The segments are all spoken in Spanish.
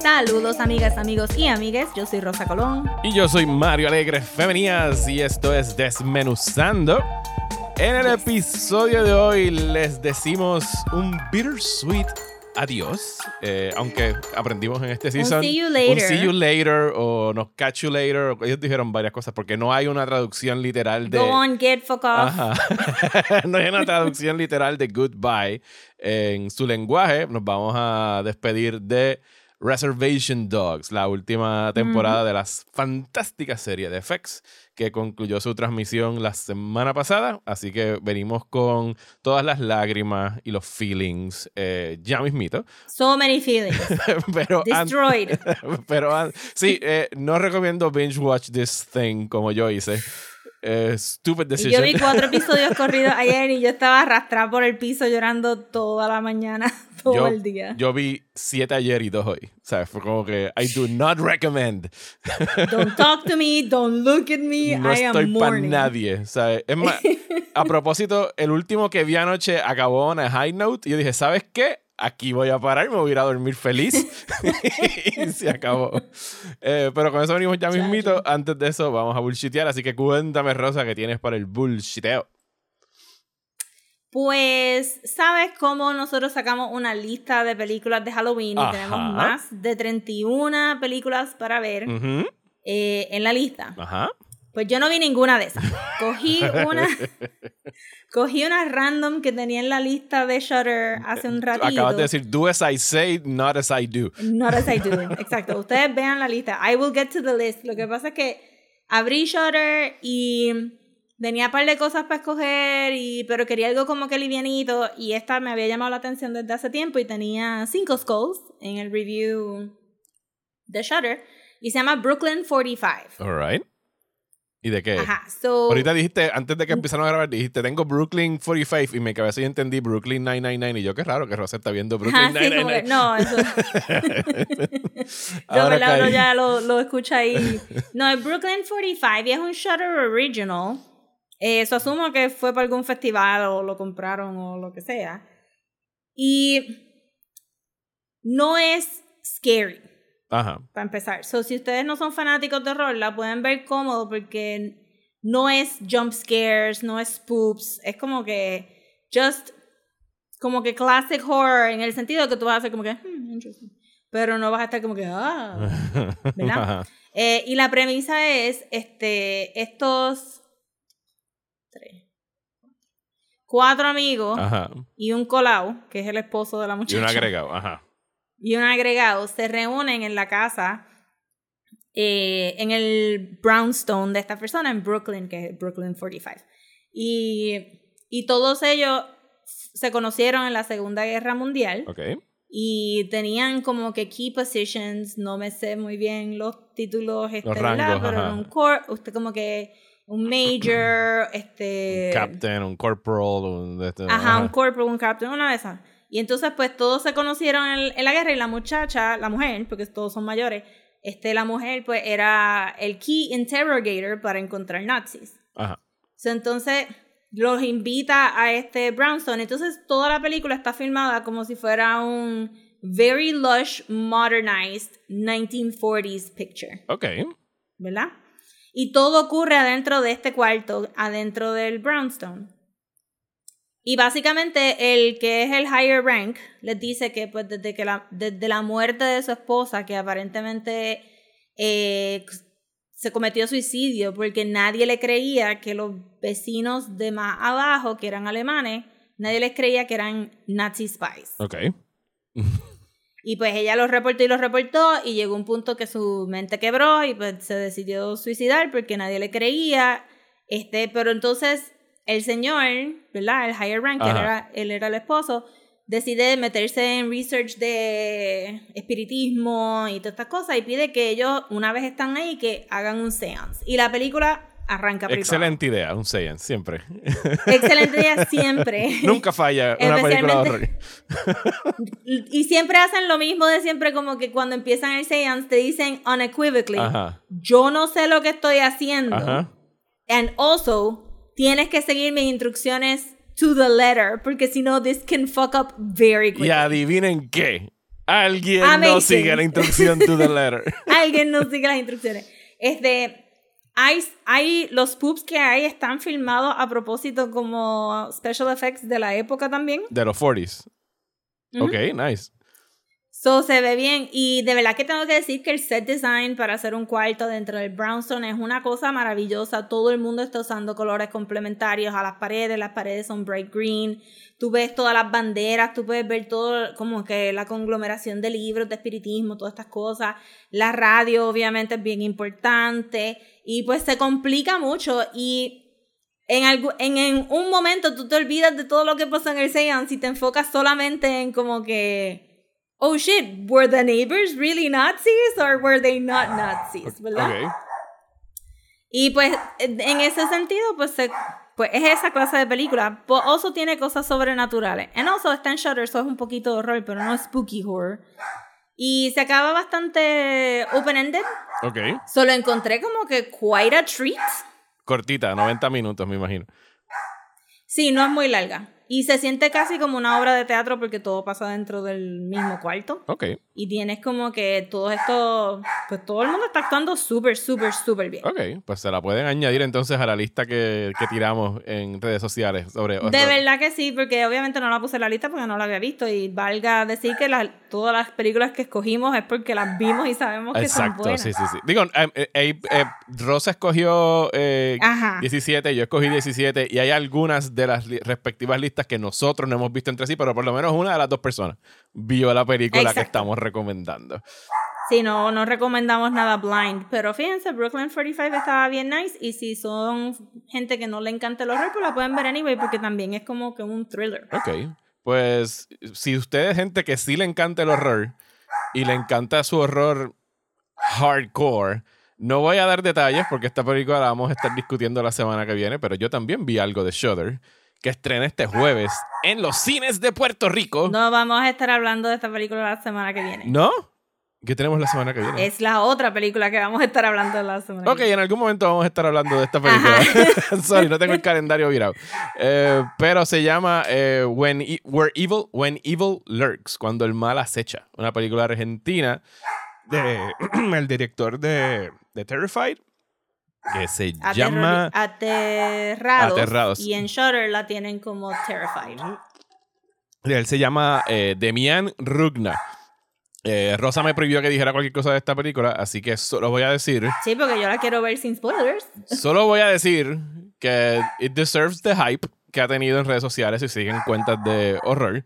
Saludos amigas, amigos y amigues, yo soy Rosa Colón. Y yo soy Mario Alegre Femenías y esto es Desmenuzando. En el episodio de hoy les decimos un bittersweet adiós. Eh, aunque aprendimos en este season. Un see you later. Un see you later o nos catch you later. Ellos dijeron varias cosas porque no hay una traducción literal de. Go on, get fuck off. Ajá. no hay una traducción literal de goodbye en su lenguaje. Nos vamos a despedir de Reservation Dogs, la última temporada de la fantástica serie de FX que concluyó su transmisión la semana pasada. Así que venimos con todas las lágrimas y los feelings eh, ya mismito. So many feelings. pero Destroyed. pero sí, eh, no recomiendo binge watch this thing como yo hice. Eh, stupid decision. Y yo vi cuatro episodios corridos ayer y yo estaba arrastrada por el piso llorando toda la mañana, todo yo, el día. Yo vi siete ayer y dos hoy. O sea, fue como que I do not recommend. Don't talk to me, don't look at me, no I am estoy para nadie. O sea, es más, a propósito, el último que vi anoche acabó en a high note y yo dije, ¿sabes qué? Aquí voy a parar y me voy a ir a dormir feliz. y se acabó. Eh, pero con eso venimos ya mismito. Antes de eso, vamos a bullshitear. Así que cuéntame, Rosa, qué tienes para el bullshiteo. Pues, ¿sabes cómo nosotros sacamos una lista de películas de Halloween y Ajá. tenemos más de 31 películas para ver eh, en la lista? Ajá. Pues yo no vi ninguna de esas. Cogí una, cogí una random que tenía en la lista de Shutter hace un ratito. Acabas de decir, do as I say, not as I do. Not as I do. Exacto. Ustedes vean la lista. I will get to the list. Lo que pasa es que abrí Shutter y tenía un par de cosas para escoger, y, pero quería algo como que livianito. Y esta me había llamado la atención desde hace tiempo y tenía cinco skulls en el review de Shutter. Y se llama Brooklyn 45. All right. ¿Y de qué? Ajá. So, Ahorita dijiste, antes de que empezaron a grabar, dijiste, tengo Brooklyn 45 y me cabeza y entendí Brooklyn 999 y yo, qué raro que Rosa está viendo Brooklyn Ajá, sí, como que- 999. no, eso. Yo, Ahora ¿verdad? Uno ya lo, lo escucha ahí. No, es Brooklyn 45 y es un Shutter Original. Eh, Eso asumo que fue para algún festival o lo compraron o lo que sea. Y no es scary, Ajá. para empezar. So, si ustedes no son fanáticos de horror, la pueden ver cómodo porque no es jump scares, no es spoops. Es como que just como que classic horror en el sentido que tú vas a hacer como que "Hmm, interesting", pero no vas a estar como que ah ¿verdad? Eh, y la premisa es este estos tres cuatro amigos Ajá. y un colao que es el esposo de la Y muchacha un agregado, ajá. y un agregado se reúnen en la casa eh, en el brownstone de esta persona en Brooklyn, que es Brooklyn 45. Y, y todos ellos se conocieron en la Segunda Guerra Mundial Ok. y tenían como que key positions, no me sé muy bien los títulos, Los rangos, pero ajá. un cor usted como que un major, este... Captain, un corporal, un... este- Ajá, un corporal, un captain, una de esas. Y entonces, pues, todos se conocieron en, en la guerra y la muchacha, la mujer, porque todos son mayores, este, la mujer, pues, era el key interrogator para encontrar nazis. Ajá. So, entonces, los invita a este Brownstone. Entonces, toda la película está filmada como si fuera un very lush, modernized 1940s picture. Ok. ¿verdad? Y todo ocurre adentro de este cuarto, adentro del brownstone. Y básicamente el que es el higher rank les dice que pues desde, que la, desde la muerte de su esposa, que aparentemente eh, se cometió suicidio porque nadie le creía que los vecinos de más abajo, que eran alemanes, nadie les creía que eran Nazi spies. Ok. Y pues ella lo reportó y lo reportó y llegó un punto que su mente quebró y pues se decidió suicidar porque nadie le creía. Este, pero entonces el señor, ¿verdad? El higher rank, que él era, él era el esposo, decide meterse en research de espiritismo y todas estas cosas y pide que ellos, una vez están ahí, que hagan un seance. Y la película arranca para Excelente idea, un Saiyan, siempre. Excelente idea siempre. Nunca falla una película de horror. Y siempre hacen lo mismo de siempre, como que cuando empiezan el seance te dicen unequivocally, Ajá. yo no sé lo que estoy haciendo. Ajá. And also, tienes que seguir mis instrucciones to the letter, porque si no, this can fuck up very quickly. Y adivinen qué. Alguien no sigue la instrucción to the letter. Alguien no sigue las instrucciones. Este, hay, hay, los poops que hay están filmados a propósito como special effects de la época también. De los 40s. Ok, nice. So se ve bien. Y de verdad que tengo que decir que el set design para hacer un cuarto dentro del brownstone es una cosa maravillosa. Todo el mundo está usando colores complementarios a las paredes. Las paredes son bright green. Tú ves todas las banderas, tú puedes ver todo como que la conglomeración de libros de espiritismo, todas estas cosas. La radio obviamente es bien importante. Y pues se complica mucho. Y en, algu- en, en un momento tú te olvidas de todo lo que pasó en el seance y te enfocas solamente en como que, oh shit, were the neighbors really Nazis or were they not Nazis, ¿verdad? Ok. Y pues en ese sentido, pues, se- pues es esa clase de película. Pues also tiene cosas sobrenaturales. And also está en Shutter, so es un poquito de horror, pero no spooky horror. Y se acaba bastante open-ended. Ok. Solo encontré como que quite a treat. Cortita, 90 minutos, me imagino. Sí, no es muy larga. Y se siente casi como una obra de teatro porque todo pasa dentro del mismo cuarto. Ok. Y tienes como que todo esto, pues todo el mundo está actuando súper, súper, súper bien. Ok, pues se la pueden añadir entonces a la lista que, que tiramos en redes sociales sobre. De verdad que sí, porque obviamente no la puse en la lista porque no la había visto. Y valga decir que las- todas las películas que escogimos es porque las vimos y sabemos que son Exacto, buenas. sí, sí, sí. Digo, eh, eh, eh, eh, Rosa escogió eh, Ajá. 17, yo escogí 17 y hay algunas de las respectivas listas que nosotros no hemos visto entre sí, pero por lo menos una de las dos personas vio la película que estamos recomendando. Sí, no, no recomendamos nada blind. Pero fíjense, Brooklyn 45 estaba bien nice. Y si son gente que no le encanta el horror, pues la pueden ver anyway, porque también es como que un thriller. Ok, pues si usted es gente que sí le encanta el horror y le encanta su horror hardcore, no voy a dar detalles porque esta película la vamos a estar discutiendo la semana que viene, pero yo también vi algo de Shudder que estrena este jueves en los cines de Puerto Rico. No vamos a estar hablando de esta película la semana que viene. ¿No? ¿Qué tenemos la semana que viene? Es la otra película que vamos a estar hablando la semana Ok, que viene. en algún momento vamos a estar hablando de esta película. Sorry, no tengo el calendario virado. Eh, pero se llama eh, When, E- Where Evil, When Evil Lurks, cuando el mal acecha. Una película argentina de el director de, de Terrified, que se llama... Aterrados. Aterrados. Y en Shutter la tienen como Terrified. Él se llama eh, Demian Rugna. Eh, Rosa me prohibió que dijera cualquier cosa de esta película, así que solo voy a decir Sí, porque yo la quiero ver sin spoilers. Solo voy a decir que it deserves the hype que ha tenido en redes sociales y siguen cuentas de horror.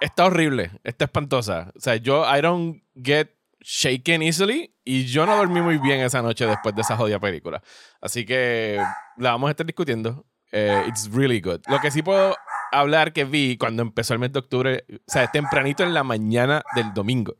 Está horrible, está espantosa. O sea, yo, I don't get shaken easily y yo no dormí muy bien esa noche después de esa jodida película. Así que la vamos a estar discutiendo. Eh, it's really good. Lo que sí puedo hablar que vi cuando empezó el mes de octubre, o sea, tempranito en la mañana del domingo.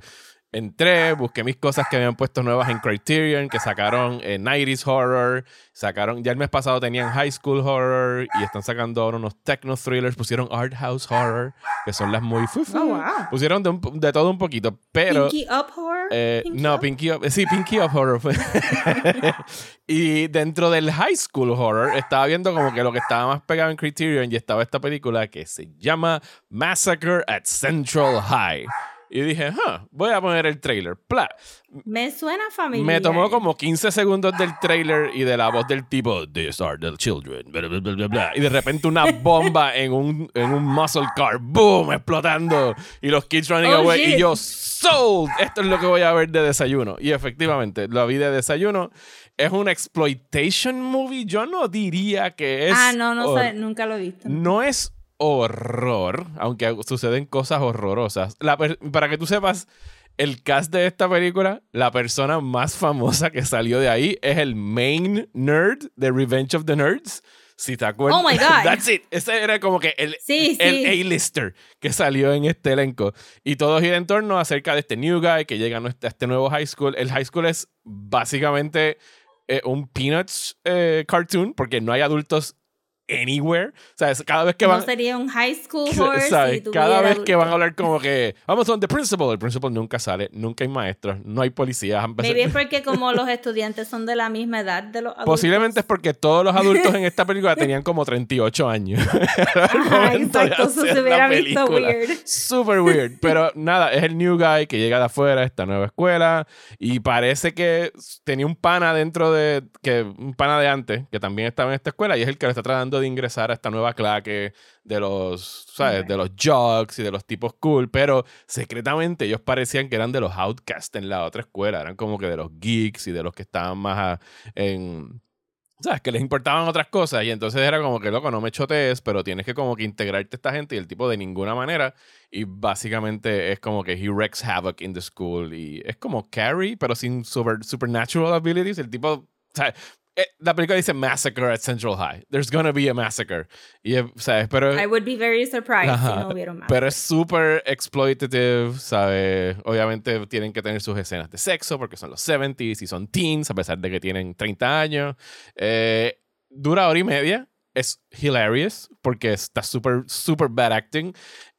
Entré, busqué mis cosas que habían puesto nuevas en Criterion, que sacaron eh, 90s Horror, sacaron, ya el mes pasado tenían High School Horror y están sacando ahora unos Techno Thrillers, pusieron Art House Horror, que son las muy fufu. Oh, wow. Pusieron de, un- de todo un poquito, pero... Pinky Up Horror. Eh, Pinky no, Up? Pinky Up. Sí, Pinky Up Horror fue. y dentro del High School Horror estaba viendo como que lo que estaba más pegado en Criterion y estaba esta película que se llama Massacre at Central High. Y dije, huh, voy a poner el trailer. Pla. Me suena familiar. Me tomó como 15 segundos del trailer y de la voz del tipo, These are the children. bla, bla, bla. Y de repente una bomba en un, en un muscle car, boom, explotando. Y los kids running Oh, away. shit. Y yo, sold. Esto es lo que voy a ver de desayuno. Y efectivamente, lo vi de desayuno. Es un exploitation movie. Yo no diría que es. Ah, no, no sé, nunca lo he visto. no es horror, aunque suceden cosas horrorosas. La para que tú sepas, el cast de esta película, la persona más famosa que salió de ahí es el main nerd de Revenge of the Nerds. Si te acuerdas. Oh my God. That's it. Ese era como que el, Sí, el sí. A-lister que salió en este elenco. Y todo gira en torno acerca de este new guy que llega a este nuevo high school. El high school es básicamente eh, un Peanuts eh, cartoon porque no hay adultos anywhere. O sea, cada vez que van... No sería un high school horse ¿sabes? si Cada vez que van a hablar como que vamos con the principal, el principal nunca sale, nunca hay maestros, no hay policías. Maybe es porque como los estudiantes son de la misma edad de los adultos. Posiblemente es porque todos los adultos en esta película tenían como 38 años. Ajá, exacto, eso se hubiera visto weird. Super weird. Pero nada, es el new guy que llega de afuera a esta nueva escuela y parece que tenía un pana dentro de. que Un pana de antes que también estaba en esta escuela y es el que le está tratando de ingresar a esta nueva claque de los, ¿sabes? De los jocks y de los tipos cool. Pero secretamente ellos parecían que eran de los outcasts en la otra escuela. Eran como que de los geeks y de los que estaban más a- en. ¿Sabes? Que les importaban otras cosas. Y entonces era como que, loco, no me chotees, pero tienes que como que integrarte a esta gente. Y el tipo de ninguna manera. Y básicamente es como que he wreaks havoc in the school. Y es como Carrie, pero sin super, supernatural abilities. El tipo. O sea, la película dice Massacre at Central High. There's gonna be a massacre. Y, eh, ¿sabes? Pero. I would be very surprised Ajá, si no hubiera más. Pero es súper exploitative, ¿sabes? Obviamente tienen que tener sus escenas de sexo porque son los 70s y son teens, a pesar de que tienen 30 años. Eh, dura hora y media. Es hilarious porque está súper, súper bad acting.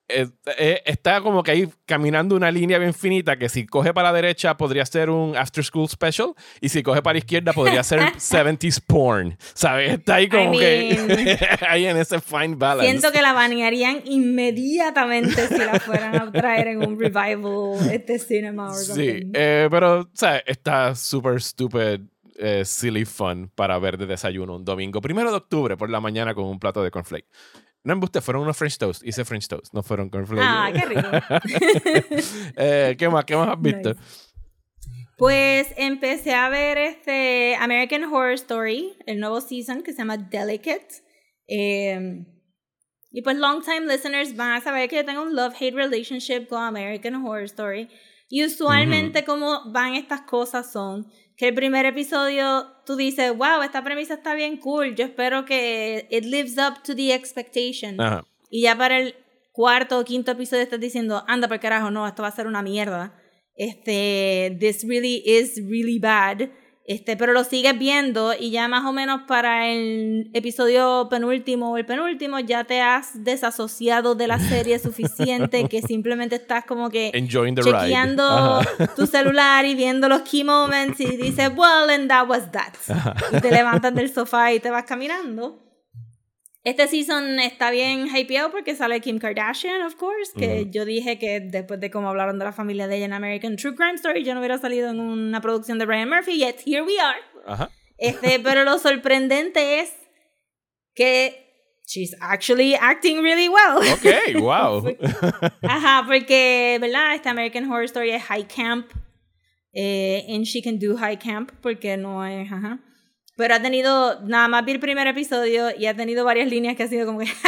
Eh, eh, está como que ahí caminando una línea bien finita que si coge para la derecha podría ser un after school special y si coge para la izquierda podría ser 70s porn. ¿Sabes? Está ahí como que ahí en ese fine balance. Siento que la banearían inmediatamente si la fueran a traer en un revival este cinema o Sí, eh, pero. Está súper stupid, eh, silly fun para ver de desayuno un domingo, primero de octubre por la mañana con un plato de cornflake. No embuste, fueron unos French toast. Hice French toast, no fueron cornflakes. Ah, qué rico. Eh, ¿Qué más? ¿Qué más has visto? Nice. Pues empecé a ver este American Horror Story, el nuevo season que se llama Delicate. Eh, y pues long time listeners van a saber que yo tengo un love-hate relationship con American Horror Story. Y usualmente como van estas cosas son que el primer episodio tú dices, wow, esta premisa está bien cool, yo espero que it lives up to the expectation. Ajá. Y ya para el cuarto o quinto episodio estás diciendo, anda por carajo, no, esto va a ser una mierda. Este, this really is really bad. Este, pero lo sigues viendo y ya más o menos para el episodio penúltimo o el penúltimo ya te has desasociado de la serie suficiente que simplemente estás como que Enjoying the ride. chequeando tu celular y viendo los key moments y dices, well, and that was that. Y te levantas del sofá y te vas caminando. Este season está bien hypeado porque sale Kim Kardashian, of course, que Ujú. yo dije que después de cómo hablaron de la familia de ella en American True Crime Story, yo no hubiera salido en una producción de Brian Murphy, yet here we are. Ajá. Este, pero lo sorprendente es que she's actually acting really well. Ok, wow. Ajá, porque, ¿verdad? Este American Horror Story es high camp. Eh, and she can do high camp porque no es, ajá. Pero ha tenido, nada más vi el primer episodio y ha tenido varias líneas que ha sido como que,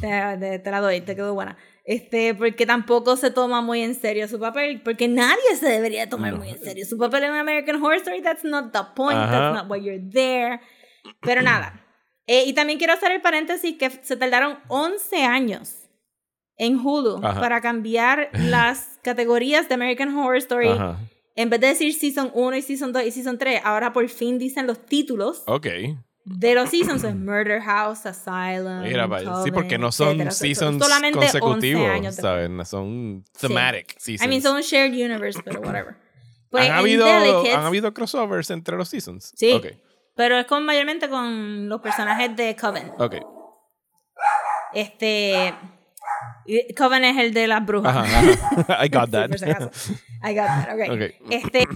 ¡ja! Te, te- la doy, te quedó buena. Este, porque tampoco se toma muy en serio su papel, porque nadie se debería tomar No. muy en serio su papel en American Horror Story. That's not the point, Ajá. that's not why you're there. Pero nada. Eh, y también quiero hacer el paréntesis que se tardaron 11 años en Hulu Ajá. para cambiar las categorías de American Horror Story. Ajá. En vez de decir Season 1 y Season 2 y Season 3, ahora por fin dicen los títulos Ok. de los seasons. es Murder House, Asylum, Mira, vaya. Sí, Coven, porque no son etcétera. seasons Solamente 11 consecutivos. ¿sabes? Son thematic seasons. I mean, son un shared universe, pero whatever. Pues ¿Han, habido, Delicates- ¿Han habido crossovers entre los seasons? Sí. Ok. Pero es con, mayormente con los personajes de Coven. Ok. Este. Coven es el de las brujas. Ajá, ajá. I got Sí, that. acaso. I got that, ok. Ok. Este,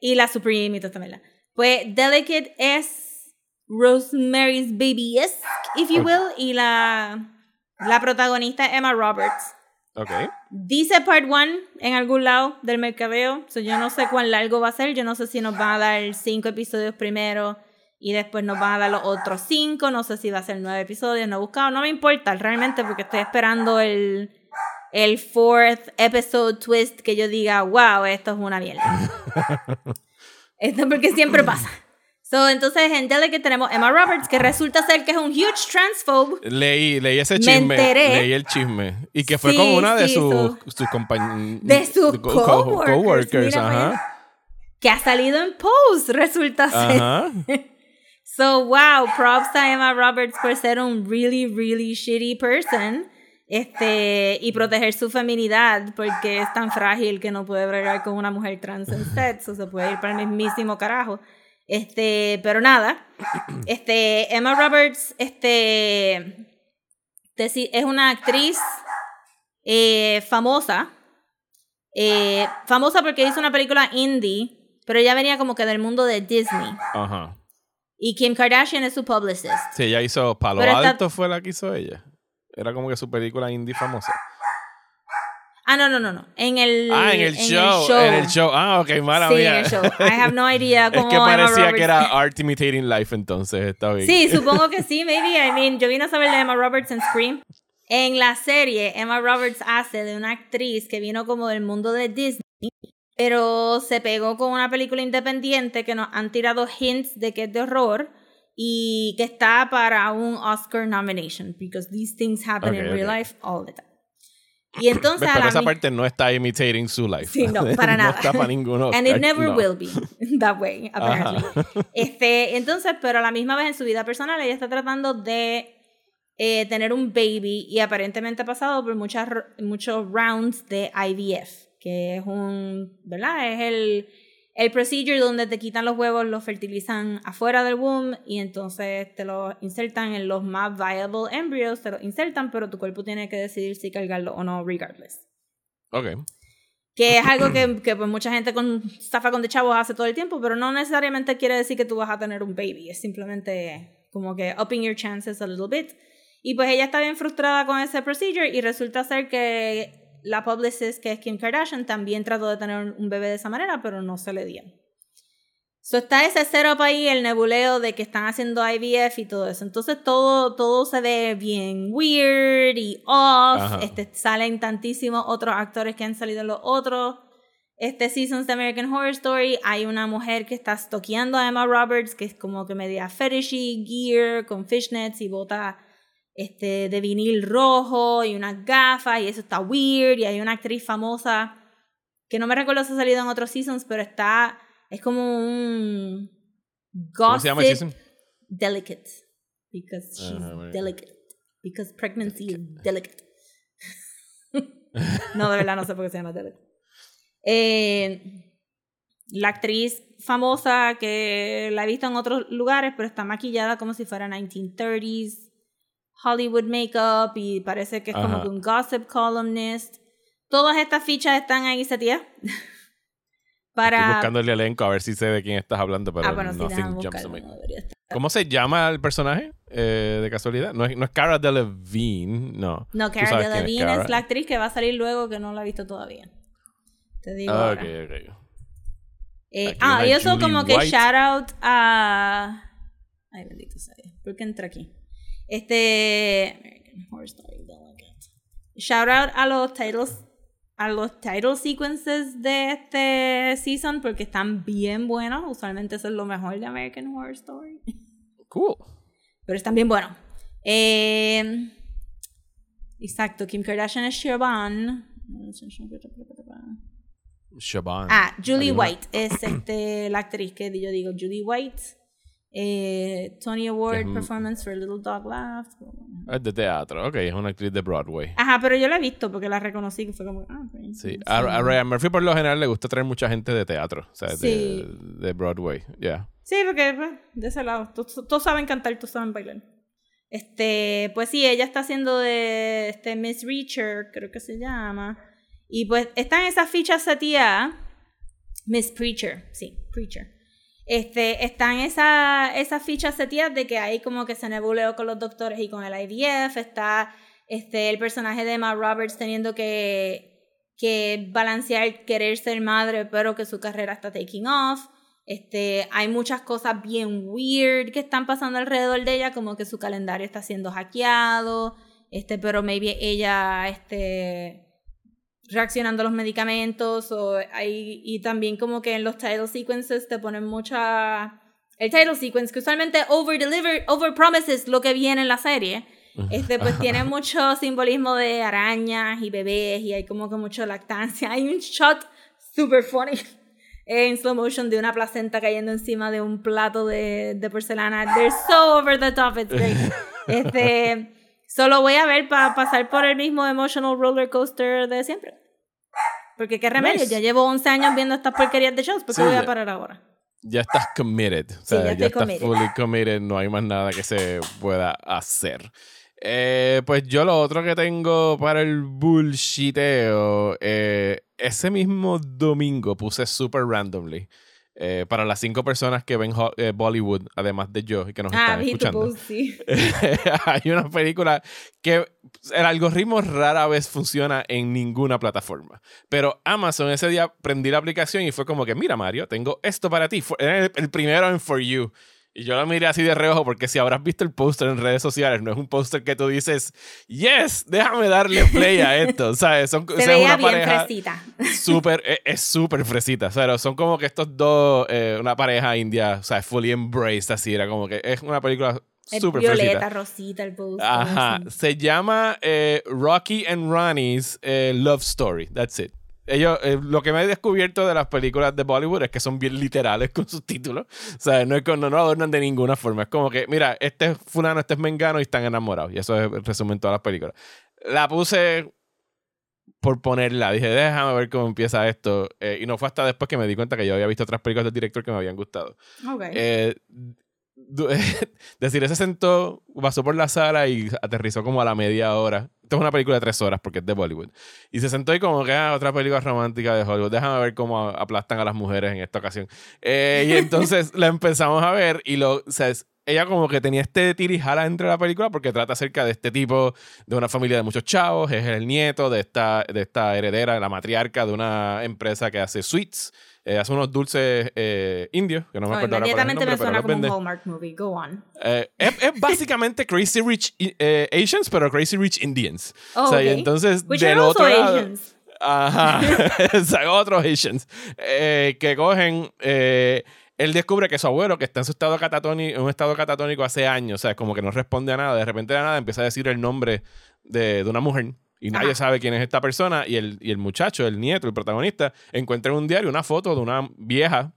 y la Supreme y todo también. Pues Delicate es Rosemary's Baby-esque, if you will, y la, la protagonista Emma Roberts. Ok. Dice Part 1 en algún lado del mercadeo, so yo no sé cuán largo va a ser, yo no sé si nos van a dar cinco episodios primero y después nos van a dar los otros cinco, no sé si va a ser nueve episodios, no he buscado, no me importa realmente porque estoy esperando el, el fourth episode twist que yo diga, wow, esto es una mierda. esto porque siempre pasa. So, entonces en Delicate tenemos Emma Roberts, que resulta ser que es un huge transphobe. Leí, leí ese Me chisme. enteré. Leí el chisme. Y que fue Sí, con una de sí, sus, so- sus compañeros. De sus coworkers, mira para ajá. que ha salido en Pose, resulta ser. Ajá. So, wow, props a Emma Roberts por ser un really, really shitty person. Este, y proteger su feminidad porque es tan frágil que no puede bregar con una mujer trans en sets, o se puede ir para el mismísimo carajo. Este, pero nada. Este, Emma Roberts, este, es una actriz eh, famosa. Eh, famosa porque hizo una película indie, pero ella venía como que del mundo de Disney. Ajá. Y Kim Kardashian es su publicist. Sí, ella hizo Palo Alto, fue la que hizo ella. Era como que su película indie famosa. Ah, no, no, no, no. En el, ah, en el, show, En el show. Ah, ok, mala sí, en el show. I have no idea cómo Es que parecía que era Art Imitating Life, entonces está bien. Sí, supongo que sí, maybe. I mean, yo vine a saber de Emma Roberts en Scream. En la serie, Emma Roberts hace de una actriz que vino como del mundo de Disney, pero se pegó con una película independiente que nos han tirado hints de que es de horror y que está para un Oscar nomination, because these things happen in real life all the time. Y entonces. Pero esa parte no está imitating su life. Sí, no, para nada. no está para ninguno. And it never will be that way, apparently. Este, entonces, pero a la misma vez en su vida personal, ella está tratando de eh, tener un baby y aparentemente ha pasado por muchas, muchos rounds de IVF, que es un. ¿Verdad? Es el el procedure donde te quitan los huevos, los fertilizan afuera del womb y entonces te los insertan en los más viable embryos, te los insertan, pero tu cuerpo tiene que decidir si cargarlo o no, regardless. Ok. Que es algo que, que pues, mucha gente con estafa con de chavos hace todo el tiempo, pero no necesariamente quiere decir que tú vas a tener un baby, es simplemente como que upping your chances a little bit. Y pues ella está bien frustrada con ese procedure y resulta ser que la publicist, que es Kim Kardashian, también trató de tener un bebé de esa manera, pero no se le dio. So está ese setup ahí, el nebuleo de que están haciendo IVF y todo eso. Entonces todo, todo se ve bien weird y off. Este, salen tantísimos otros actores que han salido en los otros este seasons de American Horror Story. Hay una mujer que está toqueando a Emma Roberts, que es como que media fetishy gear con fishnets y bota este, de vinil rojo y unas gafas y eso está weird y hay una actriz famosa que no me recuerdo si ha salido en otros seasons, pero está, es como un gossip ¿Cómo se llama el season? delicate because ah, she's delicate because pregnancy is delicate. no, de verdad no sé por qué se llama delicate. Eh, la actriz famosa que la he visto en otros lugares, pero está maquillada como si fuera 1930s Hollywood Makeup y parece que es como que un gossip columnist. Todas estas fichas están ahí, tía. Para... Estoy buscando el elenco a ver si sé de quién estás hablando, pero ah, no ¿Cómo se llama el personaje eh, de casualidad? No es, no es Cara Delevingne, no. No, Cara Delevingne es, la actriz que va a salir luego que no la he visto todavía. Te digo. Ah, ahora. Eh, ah, y eso como que shout out a. Ay, bendito sea. ¿Por qué entra aquí? Este. Shout out a los titles. A los title sequences de este season porque están bien buenos. Usualmente eso es lo mejor de American Horror Story. Cool. Pero están bien buenos. Eh, exacto, Kim Kardashian es Siobhan. Siobhan. Ah, Julie White es este, la actriz que yo digo, Julie White. Eh, Tony Award Performance for Little Dog Laughs. Es de teatro, ok, es una actriz de Broadway. Ajá, pero yo la he visto porque la reconocí que fue como. Ah, sí, a, Ryan Murphy por lo general le gusta traer mucha gente de teatro, o sea, de, de, Broadway, ya. Sí, porque pues, de ese lado, todos, saben cantar, todos saben bailar. Este, pues sí, ella está haciendo de este Miss Reacher, creo que se llama. Y pues están esas fichas seteadas. Miss Preacher, sí, Preacher. Este, están esas esa fichas seteadas de que hay como que se nebuleó con los doctores y con el IVF. Está este, el personaje de Emma Roberts teniendo que, que balancear querer ser madre, pero que su carrera está taking off. Este, hay muchas cosas bien weird que están pasando alrededor de ella, como que su calendario está siendo hackeado, este, pero maybe ella, este, reaccionando a los medicamentos o hay, y también como que en los title sequences te ponen mucha el title sequence que usualmente over deliver over promises lo que viene en la serie este pues tiene mucho simbolismo de arañas y bebés y hay como que mucho lactancia hay un shot super funny en slow motion de una placenta cayendo encima de un plato de, de porcelana. They're so over the top, it's great. este, solo voy a ver para pasar por el mismo emotional roller coaster de siempre. Porque qué remedio, ya llevo 11 años viendo estas porquerías de shows, ¿por qué voy a parar ahora? Ya estás committed. O sea, ya, estás fully committed, no hay más nada que se pueda hacer. Eh, pues yo lo otro que tengo para el bullshiteo, eh, ese mismo domingo puse super randomly. Eh, para las cinco personas que ven Bollywood, además de yo y que nos ah, están escuchando. hay una película que el algoritmo rara vez funciona en ninguna plataforma. Pero Amazon ese día prendí la aplicación y fue como que, mira Mario, tengo esto para ti. el, el primero en For You. Y yo lo miré así de reojo porque si habrás visto el póster en redes sociales, no es un póster que tú dices, yes, déjame darle play a esto. ¿Sabes? Son, Se veía una bien fresita. Súper, e, es súper fresita. O sea, son como que estos dos, eh, una pareja india, o sea, fully embraced, así. Era como que es una película súper fresita. Violeta, rosita, el póster. Ajá. Se llama eh, Rocky and Ronnie's eh, Love Story. That's it ellos, eh, lo que me he descubierto de las películas de Bollywood es que son bien literales con sus títulos. O sea, no, es no, no adornan de ninguna forma. Es como que, mira, este es fulano, este es mengano y están enamorados. Y eso es el resumen de todas las películas. La puse por ponerla. Dije, déjame ver cómo empieza esto. Eh, y no fue hasta después que me di cuenta que yo había visto otras películas del director que me habían gustado. Okay. Eh, decir, ese sentó, pasó por la sala y aterrizó como a la media hora. Esto es una película de tres horas porque es de Bollywood. Y se sentó y como que ah, otra película romántica de Hollywood. Déjame ver cómo aplastan a las mujeres en esta ocasión. Eh, y entonces la empezamos a ver y lo, ella como que tenía este tirijala entre la película porque trata acerca de este tipo de una familia de muchos chavos. Es el nieto de esta, de esta heredera, la matriarca de una empresa que hace sweets eh, hace unos dulces eh, indios, que no me acuerdo ahora Inmediatamente me suena como un Hallmark movie. Go on. Eh, es, básicamente Crazy Rich Asians, pero Crazy Rich Indians. Oh, o sea, y entonces Which del otro lado, Asians. Ajá. otros Asians. que cogen él descubre que su abuelo, que está en su estado catatónico, en un estado catatónico hace años, o sea, como que no responde a nada, de repente de nada empieza a decir el nombre de, de una mujer y nadie sabe quién es esta persona. Y el, y el muchacho, el nieto, el protagonista, encuentra en un diario una foto de una vieja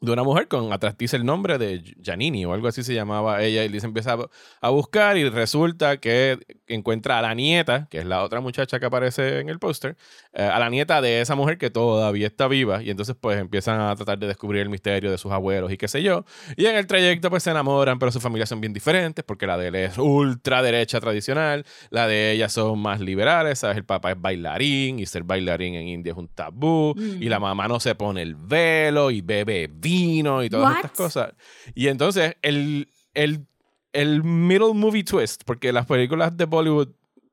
de una mujer con atrás dice el nombre de Janini o algo así se llamaba ella y se empieza a buscar y resulta que encuentra a la nieta, que es la otra muchacha que aparece en el póster, eh, a la nieta de esa mujer que todavía está viva y entonces pues empiezan a tratar de descubrir el misterio de sus abuelos y qué sé yo. Y en el trayecto pues se enamoran, pero sus familias son bien diferentes porque la de él es ultra derecha tradicional, la de ella son más liberales, ¿sabes? El papá es bailarín y ser bailarín en India es un tabú y la mamá no se pone el velo y bebe vino y todas estas cosas. Y entonces el, el, el middle movie twist, porque las películas de Bollywood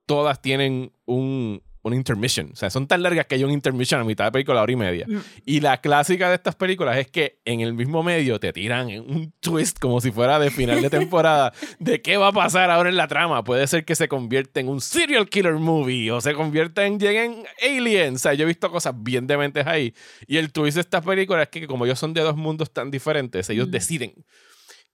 todas tienen un, un intermission. O sea, son tan largas que hay un intermission a mitad de película, hora y media. Mm. Y la clásica de estas películas es que en el mismo medio te tiran un twist como si fuera de final de temporada de qué va a pasar ahora en la trama. Puede ser que se convierta en un serial killer movie o se convierta en, lleguen aliens. O sea, yo he visto cosas bien dementes ahí. Y el twist de estas películas es que como ellos son de dos mundos tan diferentes, ellos mm. deciden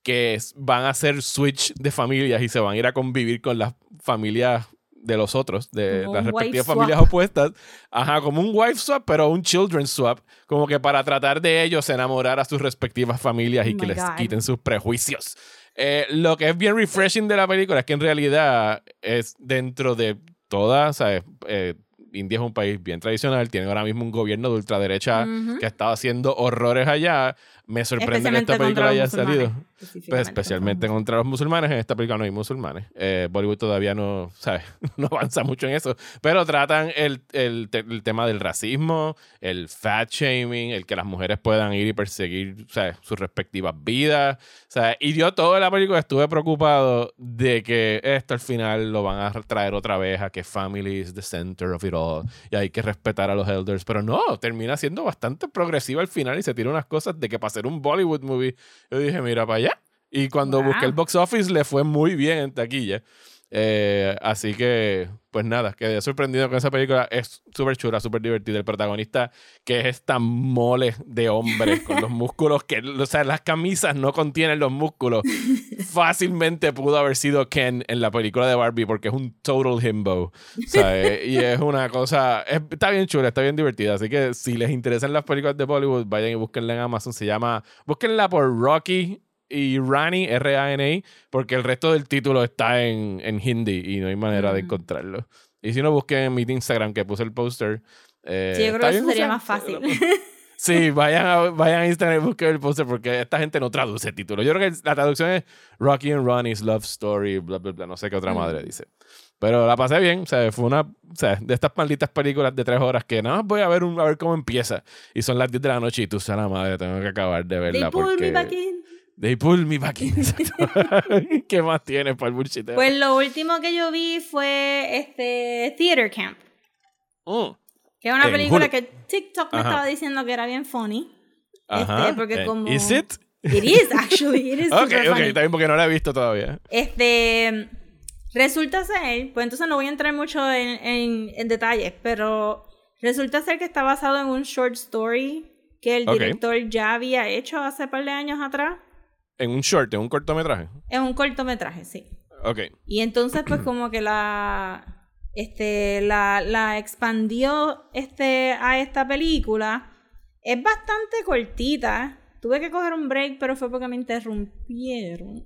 que van a hacer switch de familias y se van a ir a convivir con las familias de los otros, de las respectivas familias opuestas. Ajá, como un wife swap, pero un children swap. Como que para tratar de ellos enamorar a sus respectivas familias y oh que les quiten sus prejuicios. Eh, lo que es bien refreshing de la película es que en realidad es dentro de toda, ¿sabes? Eh, India es un país bien tradicional, tiene ahora mismo un gobierno de ultraderecha que ha estado haciendo horrores allá. Me sorprende que esta película haya salido. Pues, especialmente contra los musulmanes. En esta película no hay musulmanes. Eh, Bollywood todavía no, ¿sabes? no avanza mucho en eso. Pero tratan el, el, el, tema del racismo, el fat shaming, el que las mujeres puedan ir y perseguir ¿sabes? sus respectivas vidas. ¿sabes? Y yo toda la película estuve preocupado de que esto al final lo van a traer otra vez a que family is the center of it all. Y hay que respetar a los elders. Pero no, termina siendo bastante progresiva al final y se tira unas cosas de que pasa un Bollywood movie. Yo dije, mira para allá. Y cuando busqué el box office le fue muy bien en taquilla. Eh, así que, pues nada, quedé sorprendido con esa película. Es súper chula, súper divertida. El protagonista, que es esta mole de hombre con los músculos, que, o sea, las camisas no contienen los músculos. Fácilmente pudo haber sido Ken en la película de Barbie porque es un total himbo. ¿sabes? y es una cosa, está bien chula, está bien divertida. Así que si les interesan las películas de Bollywood, vayan y búsquenla en Amazon. Se llama, búsquenla por Rocky y Rani, R-A-N-A, porque el resto del título está en, en hindi y no hay manera de encontrarlo. Y si no, busquen en mi Instagram que puse el póster. Eh, sí, yo creo que eso sería más fácil. Sí, vayan a, vayan a Instagram y busquen el póster porque esta gente no traduce títulos. Yo creo que la traducción es Rocky and Ronnie's Love Story, bla, bla, bla. No sé qué otra madre dice. Pero la pasé bien, o sea, fue una, o sea, de estas malditas películas de tres horas que nada más voy a ver, un, a ver cómo empieza. Y son las 10 de la noche y tú sabes la madre, tengo que acabar de verla. porque... They pull me back in. ¿Qué más tienes para el bullshit? Pues lo último que yo vi fue este Theater Camp. Oh. Que es una película que TikTok me estaba diciendo que era bien funny. Ajá. Este, porque como... ¿Is it? It is, actually. It is ok, ok, está bien porque no la he visto todavía. Este... Resulta ser, pues entonces no voy a entrar mucho en, en, en detalles, pero resulta ser que está basado en un short story que el director ya había hecho hace un par de años atrás. En un short, en un cortometraje. En un cortometraje, sí. Ok. Y entonces, pues, como que la. Este. La, la expandió este, a esta película. Es bastante cortita. Tuve que coger un break, pero fue porque me interrumpieron.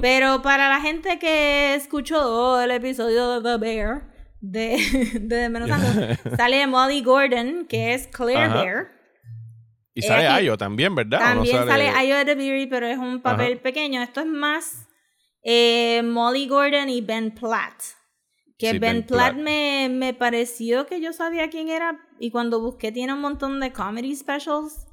Pero para la gente que escuchó el episodio de The Bear de, de Menos sale Molly Gordon, que es Claire Bear. Y sale Ayo también, ¿verdad? También sale... Ayo de Beauty, pero es un papel pequeño. Esto es más eh, Molly Gordon y Ben Platt. Que Ben, Platt, Me, me, pareció que yo sabía quién era. Y cuando busqué, tiene un montón de comedy specials.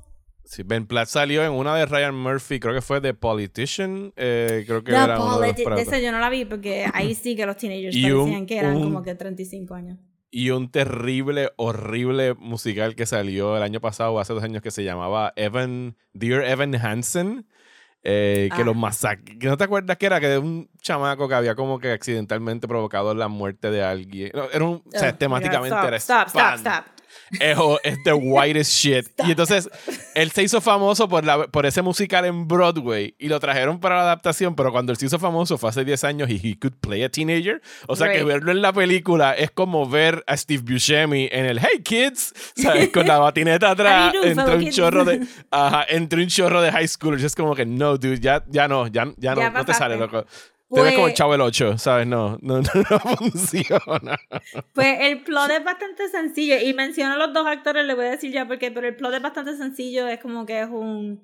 Sí, Ben Platt salió en una de Ryan Murphy, creo que fue The Politician. Eh, creo que era uno de, de esa yo no la vi porque ahí sí que los teenagers parecían que eran como que 35 años y un terrible, horrible musical que salió el año pasado o hace dos años que se llamaba Evan, Dear Evan Hansen. Eh, que los ah. masacres. ¿No te acuerdas que era? Que de un chamaco que había como que accidentalmente provocado la muerte de alguien. era un. o sea, oh, temáticamente era. Stop, stop, stop es the whitest shit. Y entonces él se hizo famoso por, la, por ese musical en Broadway y lo trajeron para la adaptación, pero cuando él se hizo famoso fue hace 10 años y he could play a teenager. O sea que verlo en la película es como ver a Steve Buscemi en el Hey Kids, ¿sabes? Con la batineta atrás, entre un chorro de ajá, entre un chorro de high schoolers. Es como que no, dude, ya, ya no, ya, ya no, no te sale loco. Te ves como el pues chavo el 8, ¿sabes? No, no, no, funciona. Pues el plot es bastante sencillo. Y menciono a los dos actores, le voy a decir ya porque, pero el plot es bastante sencillo. Es como que es un,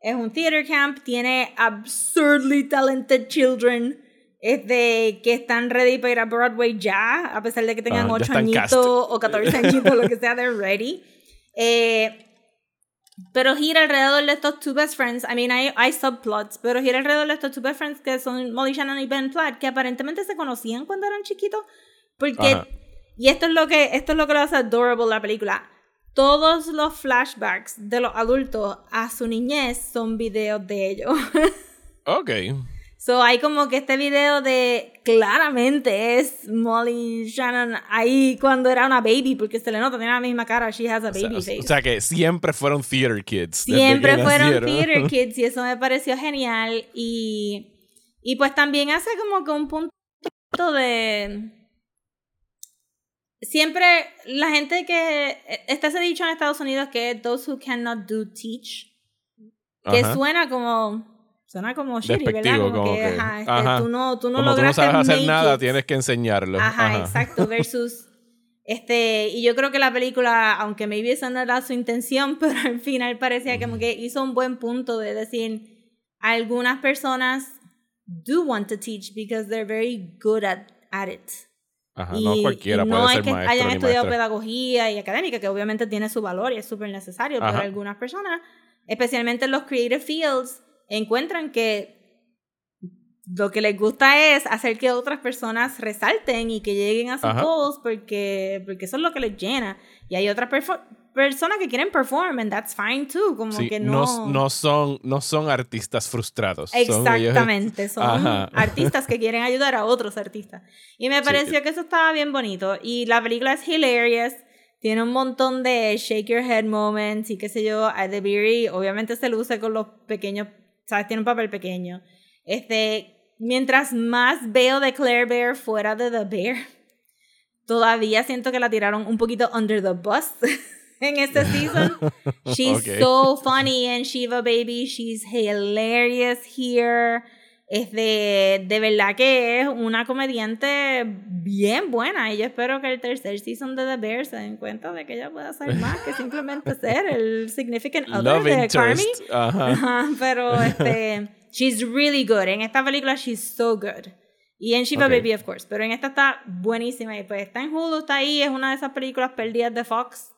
es un theater camp. Tiene absurdly talented children. Es de que están ready para ir a Broadway ya, a pesar de que tengan 8 ah, añitos o 14 añitos, lo que sea, they're ready. Eh, pero gira alrededor de estos two best friends. I mean, hay, hay subplots, pero gira alrededor de estos two best friends que son Molly Shannon y Ben Platt, que aparentemente se conocían cuando eran chiquitos. Porque. Y esto es lo que esto es lo que lo hace adorable la película. Todos los flashbacks de los adultos a su niñez son videos de ellos. ok. So hay como que este video de claramente es Molly Shannon ahí cuando era una baby, porque se le nota, tiene la misma cara, she has a baby o sea, face. O sea que siempre fueron theater kids. Siempre fueron theater kids y eso me pareció genial. Y, y pues también hace como que un punto de. Siempre la gente que. Está ese dicho en Estados Unidos que those who cannot do teach. Que suena como Suena como shitty, ¿verdad? Como, que, este, tú no, tú no como tú no sabes hacer nada, tienes que enseñarlo. Ajá, exacto, versus... Este, y yo creo que la película, aunque maybe esa no era su intención, pero al final parecía como que hizo un buen punto de decir, algunas personas do want to teach because they're very good at, at it. Ajá, y, no cualquiera puede no ser hay que hayan estudiado pedagogía y académica, que obviamente tiene su valor y es súper necesario, pero algunas personas, especialmente en los creative fields, encuentran que lo que les gusta es hacer que otras personas resalten y que lleguen a sus goals porque, porque eso es lo que les llena. Y hay otras personas que quieren perform and that's fine too, como Sí, que no, no... no son, no son artistas frustrados. son ellos- Exactamente, son artistas que quieren ayudar a otros artistas. Y me Sí. pareció que eso estaba bien bonito. Y la película es hilarious, tiene un montón de shake your head moments y qué sé yo. The Beery obviamente se luce con los pequeños, ¿sabes? Tiene un papel pequeño. Este, mientras más veo de Claire Bear fuera de The Bear, todavía siento que la tiraron un poquito under the bus en este season. She's Ok. so funny in Shiva Baby. She's hilarious here. Es de, de verdad que es una comediante bien buena. Y yo espero que el tercer season de The Bear se den cuenta de que ella puede hacer más que simplemente ser el significant other Love de Carmi. interest. Ajá. Ajá, pero este, she's really good. En esta película, she's so good. Y en Shiva Ok. Baby, of course. Pero en esta está buenísima. Y pues está en Hulu, está ahí. Es una de esas películas perdidas de Fox.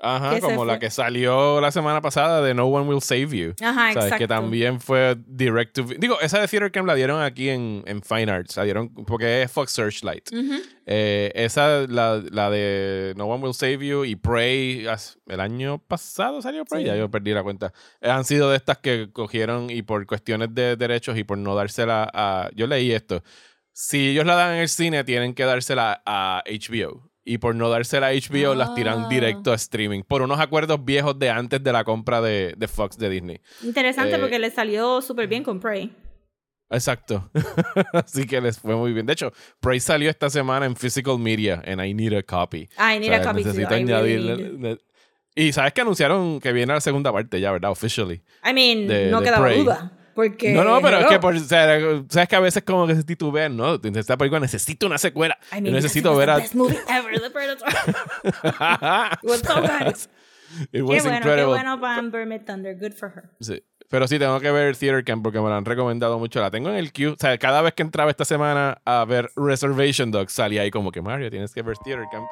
Ajá, como la que salió la semana pasada de No One Will Save You. Ajá, ¿Sabes? exacto. Que también fue direct to Digo, esa de Theater Camp la dieron aquí en, en Fine Arts. La dieron porque es Fox Searchlight. Ujú. Eh, esa, la, la de No One Will Save You y Prey, el año pasado salió Prey, Sí. ya yo perdí la cuenta. Eh, han sido de estas que cogieron y por cuestiones de derechos y por no dársela a... Yo leí esto. Si ellos la dan en el cine, tienen que dársela a HBO. Y por no dársela a HBO, las tiran Ah. directo a streaming. Por unos acuerdos viejos de antes de la compra de, de Fox de Disney. Interesante Eh, porque le salió súper bien con Prey. Exacto. Así que les fue muy bien. De hecho, Prey salió esta semana en Physical Media, en I Need a Copy. Mira, O sea, copy necesito too. I really añadirle- need- ne- Y sabes que anunciaron que viene la segunda parte ya, ¿verdad? Officially. I mean, de- no de quedaba Prey. duda. Porque, No, no, pero es hello. que por, o sea, sabes que a veces como que se titubean, ¿no? Esta película necesita una secuela. I mean, necesito ver a... was best movie ever, The Predator. It was so good. It Qué was bueno, qué incredible. bueno para Amber Thunder. Good for her. Sí. Pero sí, tengo que ver Theater Camp porque me lo han recomendado mucho. La tengo en el queue. O sea, cada vez que entraba esta semana a ver Reservation Dogs, salía ahí como que Mario, tienes que ver Theater Camp.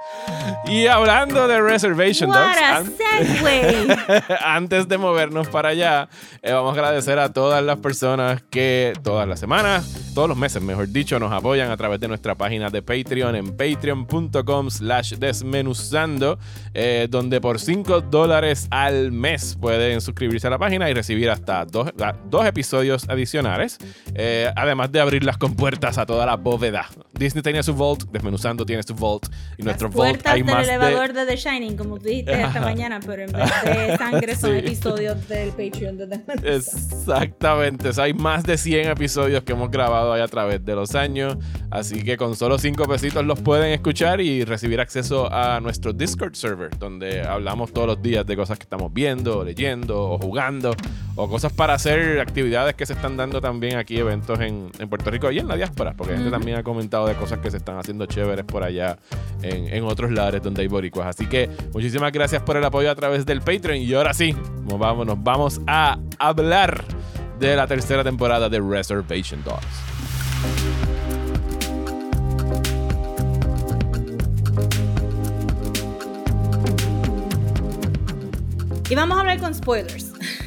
Y hablando de Reservation What Dogs, a an- segue. antes de movernos para allá, eh, vamos a agradecer a todas las personas que todas las semanas, todos los meses, mejor dicho, nos apoyan a través de nuestra página de Patreon en patreon.com slash desmenuzando, eh, donde por 5 dólares al mes pueden suscribirse a la página y recibir hasta dos, dos episodios adicionales, eh, además de abrir las compuertas a toda la bóveda. Disney tenía su Vault, Desmenuzando tiene su Vault, y nuestro Las Vault hay del más elevador de... The Shining, como tú dijiste esta mañana, pero en vez de sangre son Sí. episodios del Patreon de The Exactamente, o sea, hay más de 100 episodios que hemos grabado ahí a través de los años, así que con solo 5 pesitos los pueden escuchar y recibir acceso a nuestro Discord server, donde hablamos todos los días de cosas que estamos viendo, leyendo o jugando, o cosas para hacer, actividades que se están dando también aquí, eventos en, en Puerto Rico y en la diáspora, porque gente también ha comentado de cosas que se están haciendo chéveres por allá en, en otros lares donde hay boricuas. Así que muchísimas gracias por el apoyo a través del Patreon y ahora sí, nos vamos, nos vamos a hablar de la tercera temporada de Reservation Dogs. Y vamos a hablar con spoilers.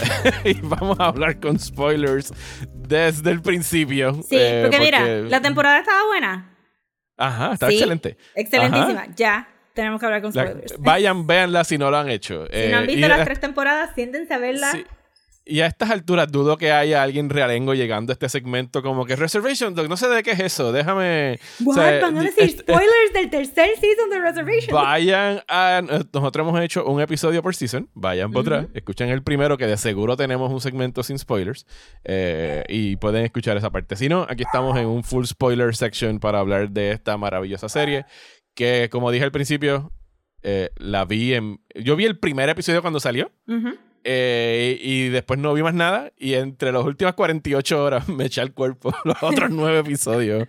y vamos a hablar con spoilers desde el principio. Sí, eh, porque mira, la temporada estaba buena. Ajá, está Sí, excelente. Excelentísima. Ya, tenemos que hablar con La- spoilers. vayan, véanla si no lo han hecho. si no han Eh, visto las tres temporadas, siéntense a verla. sí. Y a estas alturas dudo que haya alguien realengo llegando a este segmento como que Reservation Dog, no sé de qué es eso, déjame... o What? sea, Van a decir este- spoilers del tercer season de Reservation. Vayan a. Nosotros hemos hecho un episodio por season. Vayan por atrás. Ujú. Escuchen el primero, que de seguro tenemos un segmento sin spoilers. eh, y pueden escuchar esa parte. Si no, aquí estamos en un full spoiler section para hablar de esta maravillosa serie. Que, como dije al principio, eh, la vi en. Yo vi el primer episodio cuando salió. Ujú. Eh, y después no vi más nada. Y entre las últimas 48 horas me eché al cuerpo los otros nueve episodios.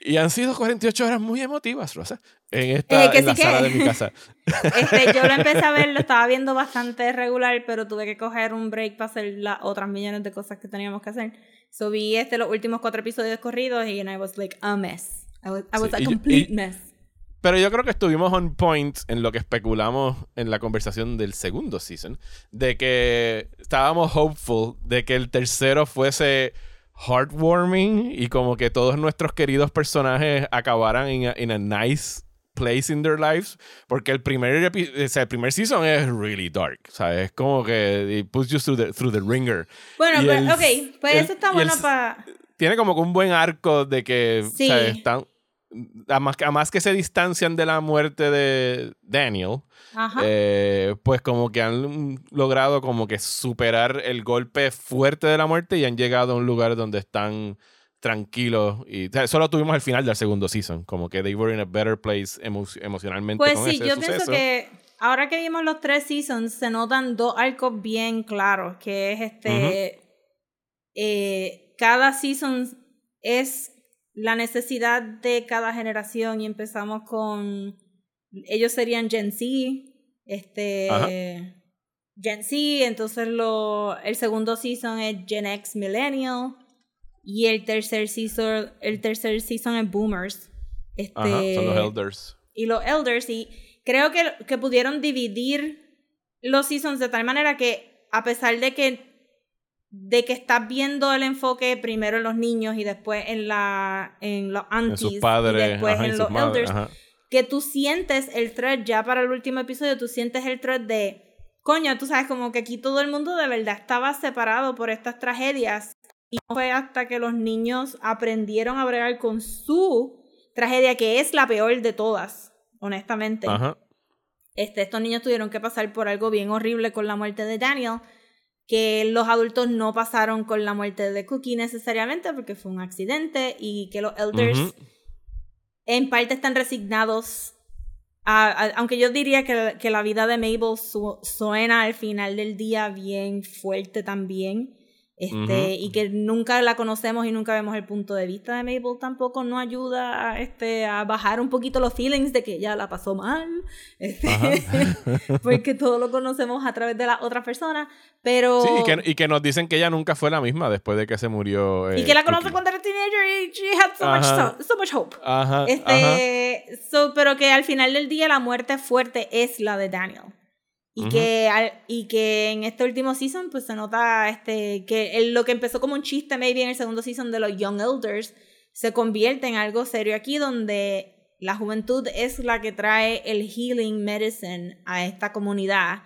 Y han sido 48 horas muy emotivas, Rosa. En esta Eh, que en sí la que- sala de mi casa. Este, yo lo empecé a ver, lo estaba viendo bastante regular, pero tuve que coger un break para hacer las otras millones de cosas que teníamos que hacer. So vi este, los últimos cuatro episodios corridos y and I was like a mess. I was, I was Sí, a complete y- mess. Pero yo creo que estuvimos on point en lo que especulamos en la conversación del segundo season, de que estábamos hopeful de que el tercero fuese heartwarming y como que todos nuestros queridos personajes acabaran en a, nice place in their lives porque el primer o sea, el primer season es really dark sabes es como que it puts you through the, through the ringer bueno pero, ok pues eso está bueno para tiene como que un buen arco de que sí. están además, que se distancian de la muerte de Daniel, eh, pues como que han logrado como que superar el golpe fuerte de la muerte y han llegado a un lugar donde están tranquilos y solo tuvimos el final del segundo season, como que they were in a better place emocionalmente. Pues sí, yo pienso que ahora que vimos los tres seasons se notan dos arcos bien claros, que es este, eh, cada season es la necesidad de cada generación y empezamos con, ellos serían Gen Z, este, Gen Z, entonces lo, el segundo season es Gen X Millennial y el tercer season, el tercer season es Boomers. Este, son los Elders. Y los Elders, y creo que, que pudieron dividir los seasons de tal manera que a pesar de que de que estás viendo el enfoque primero en los niños y después en la en los aunties sus padres, y después en los elders que tú sientes el thread ya para el último episodio tú sientes el thread de coño tú sabes como que aquí todo el mundo de verdad estaba separado por estas tragedias y no fue hasta que los niños aprendieron a bregar con su tragedia que es la peor de todas honestamente Este, estos niños tuvieron que pasar por algo bien horrible con la muerte de Daniel que los adultos no pasaron con la muerte de Cookie necesariamente porque fue un accidente y que los elders en parte están resignados aunque yo diría que, que, la vida de Mabel suena al final del día bien fuerte también este, y que nunca la conocemos y nunca vemos el punto de vista de Mabel tampoco nos ayuda a, este, a bajar un poquito los feelings de que ella la pasó mal, este, porque todo lo conocemos a través de la otra persona, pero... Sí, y que, y que, nos dicen que ella nunca fue la misma después de que se murió. y que la conoce cuando era teenager y she had so, much, so, much, hope. este, So, pero que al final del día la muerte fuerte es la de Daniel. Y, que, y que en este último season, pues se nota este, que lo que empezó como un chiste, maybe en el segundo season de los Young Elders, se convierte en algo serio aquí, donde la juventud es la que trae el healing medicine a esta comunidad.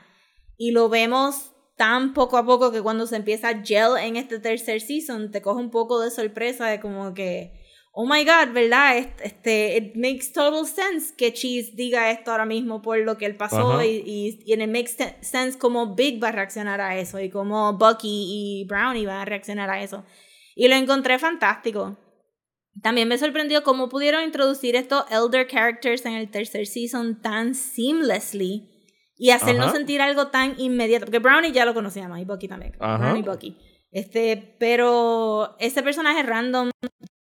Y lo vemos tan poco a poco que cuando se empieza a gel en este tercer season, te coge un poco de sorpresa de como que oh my god, ¿verdad? Este, it makes total sense que Cheese diga esto ahora mismo por lo que él pasó y, y, y, it makes sense como Big va a reaccionar a eso y como Bucky y Brownie van a reaccionar a eso. Y lo encontré fantástico. También me sorprendió cómo pudieron introducir estos elder characters en el tercer season tan seamlessly y hacernos sentir algo tan inmediato. Porque Brownie ya lo conocíamos y Bucky también. Brownie y Bucky. Este, pero ese personaje random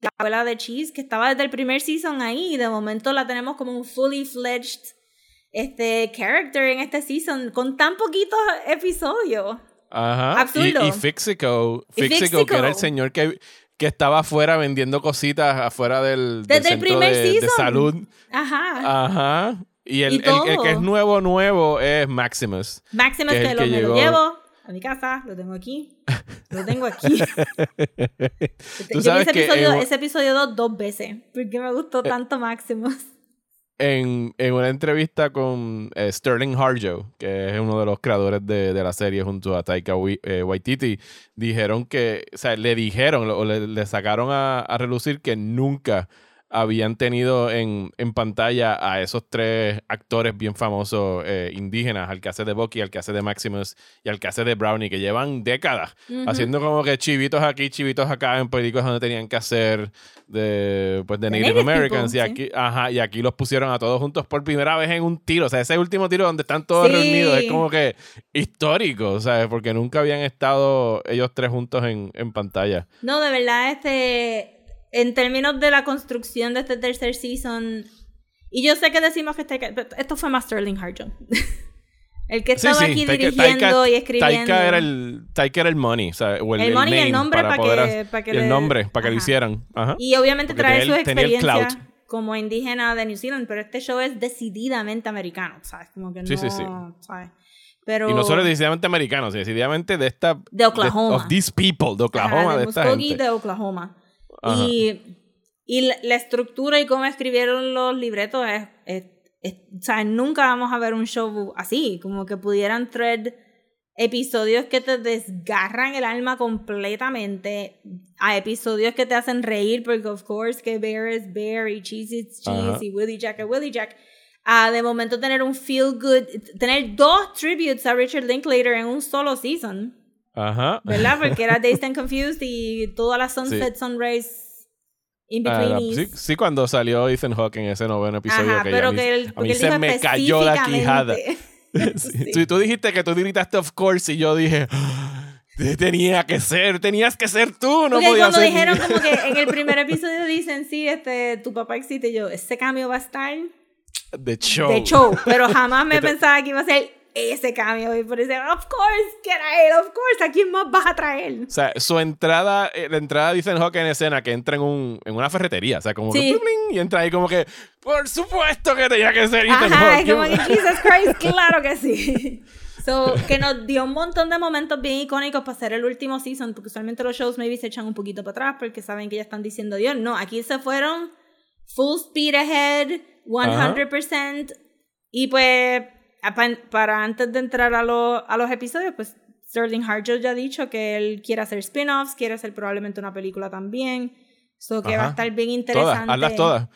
la abuela de Cheese, que estaba desde el primer season ahí, y de momento la tenemos como un fully fledged este character en este season con tan poquitos episodios. Ajá. Absurdo. Y, Fixico, Fixico, que era el señor que, que estaba afuera vendiendo cositas afuera del, Desde el primer de, season. de, salud. Ajá. Ajá. Y el, el, que es nuevo, nuevo es Maximus. Maximus que, lo, me lo llevo a mi casa, lo tengo aquí, lo tengo aquí. Yo vi ese episodio, ese episodio dos, dos veces, porque me gustó eh, tanto Maximus. En, en, una entrevista con eh, Sterling Harjo, que es uno de los creadores de, de la serie junto a Taika eh, Waititi, dijeron que, o sea, le dijeron o le, le sacaron a, a relucir que nunca habían tenido en, en, pantalla a esos tres actores bien famosos eh, indígenas, al que hace de Bucky, al que hace de Maximus y al que hace de Brownie, que llevan décadas haciendo como que chivitos aquí, chivitos acá en películas donde tenían que hacer de, pues, de Native, Americans. y, aquí, ajá, y aquí los pusieron a todos juntos por primera vez en un tiro. O sea, ese último tiro donde están todos reunidos es como que histórico, ¿sabes? Porque nunca habían estado ellos tres juntos en, en pantalla. No, de verdad, este en términos de la construcción de este tercer season, y yo sé que decimos que este, esto fue más Sterling Harjon. el que estaba aquí dirigiendo y escribiendo. Taika era el, Taika era el money, o, sea, el, el, money y el nombre para, que, para que el nombre para que lo hicieran. Ajá. Y obviamente trae su experiencia como indígena de New Zealand, pero este show es decididamente americano, ¿sabes? Como que no, ¿sabes? Pero, Y no solo decididamente americanos, decididamente de esta... De Oklahoma. of these people, de Oklahoma, Ajá, de, de esta gente. de Oklahoma. Ajá. Y, y la, la estructura y cómo escribieron los libretos es, es- es- O sea, nunca vamos a ver un show así. Como que pudieran thread episodios que te desgarran el alma completamente a episodios que te hacen reír porque of course que Bear es Bear y Cheese is Cheese Ajá. y Willie Jack es Willie Jack a de momento tener un feel good tener dos tributes a Richard Linklater en un solo season Ajá. ¿verdad? Porque era Dazed and Confused y todas las Sunset, Sunrise in Ah, between. la- sí, sí, cuando salió Ethan Hawke en ese noveno episodio. Ajá, que pero a mí, a mí se me cayó la quijada. Sí. Sí. Tú, tú dijiste que tú gritaste of course y yo dije, "Ah, tenía que ser, tenías que ser tú, no Porque podía cuando ser. dijeron como que en el primer episodio dicen, sí, este, tu papá existe, yo, ese cambio va a estar The show. de show, pero jamás me pensaba que iba a ser ese cambio, y por eso, of course, que era él, of course, ¿a quién más vas a traer? O sea, su entrada, eh, la entrada de Ethan Hawke en escena que entra en, un, en una ferretería, o sea, como Sí. que y entra ahí como que, por supuesto que tenía que ser Ethan Ajá, Hawke. es como que Jesus Christ, claro que sí. So, que nos dio un montón de momentos bien icónicos para hacer el último season, porque usualmente los shows maybe se echan un poquito para atrás porque saben que ya están diciendo Dios. No, aquí se fueron full speed ahead, 100%. Y pues, para antes de entrar a, lo- a los episodios, pues Sterling Harjo ya ha dicho que él quiere hacer spin-offs, quiere hacer probablemente una película también. So, que va a Ajá. estar bien Todas, interesante. hazlas todas.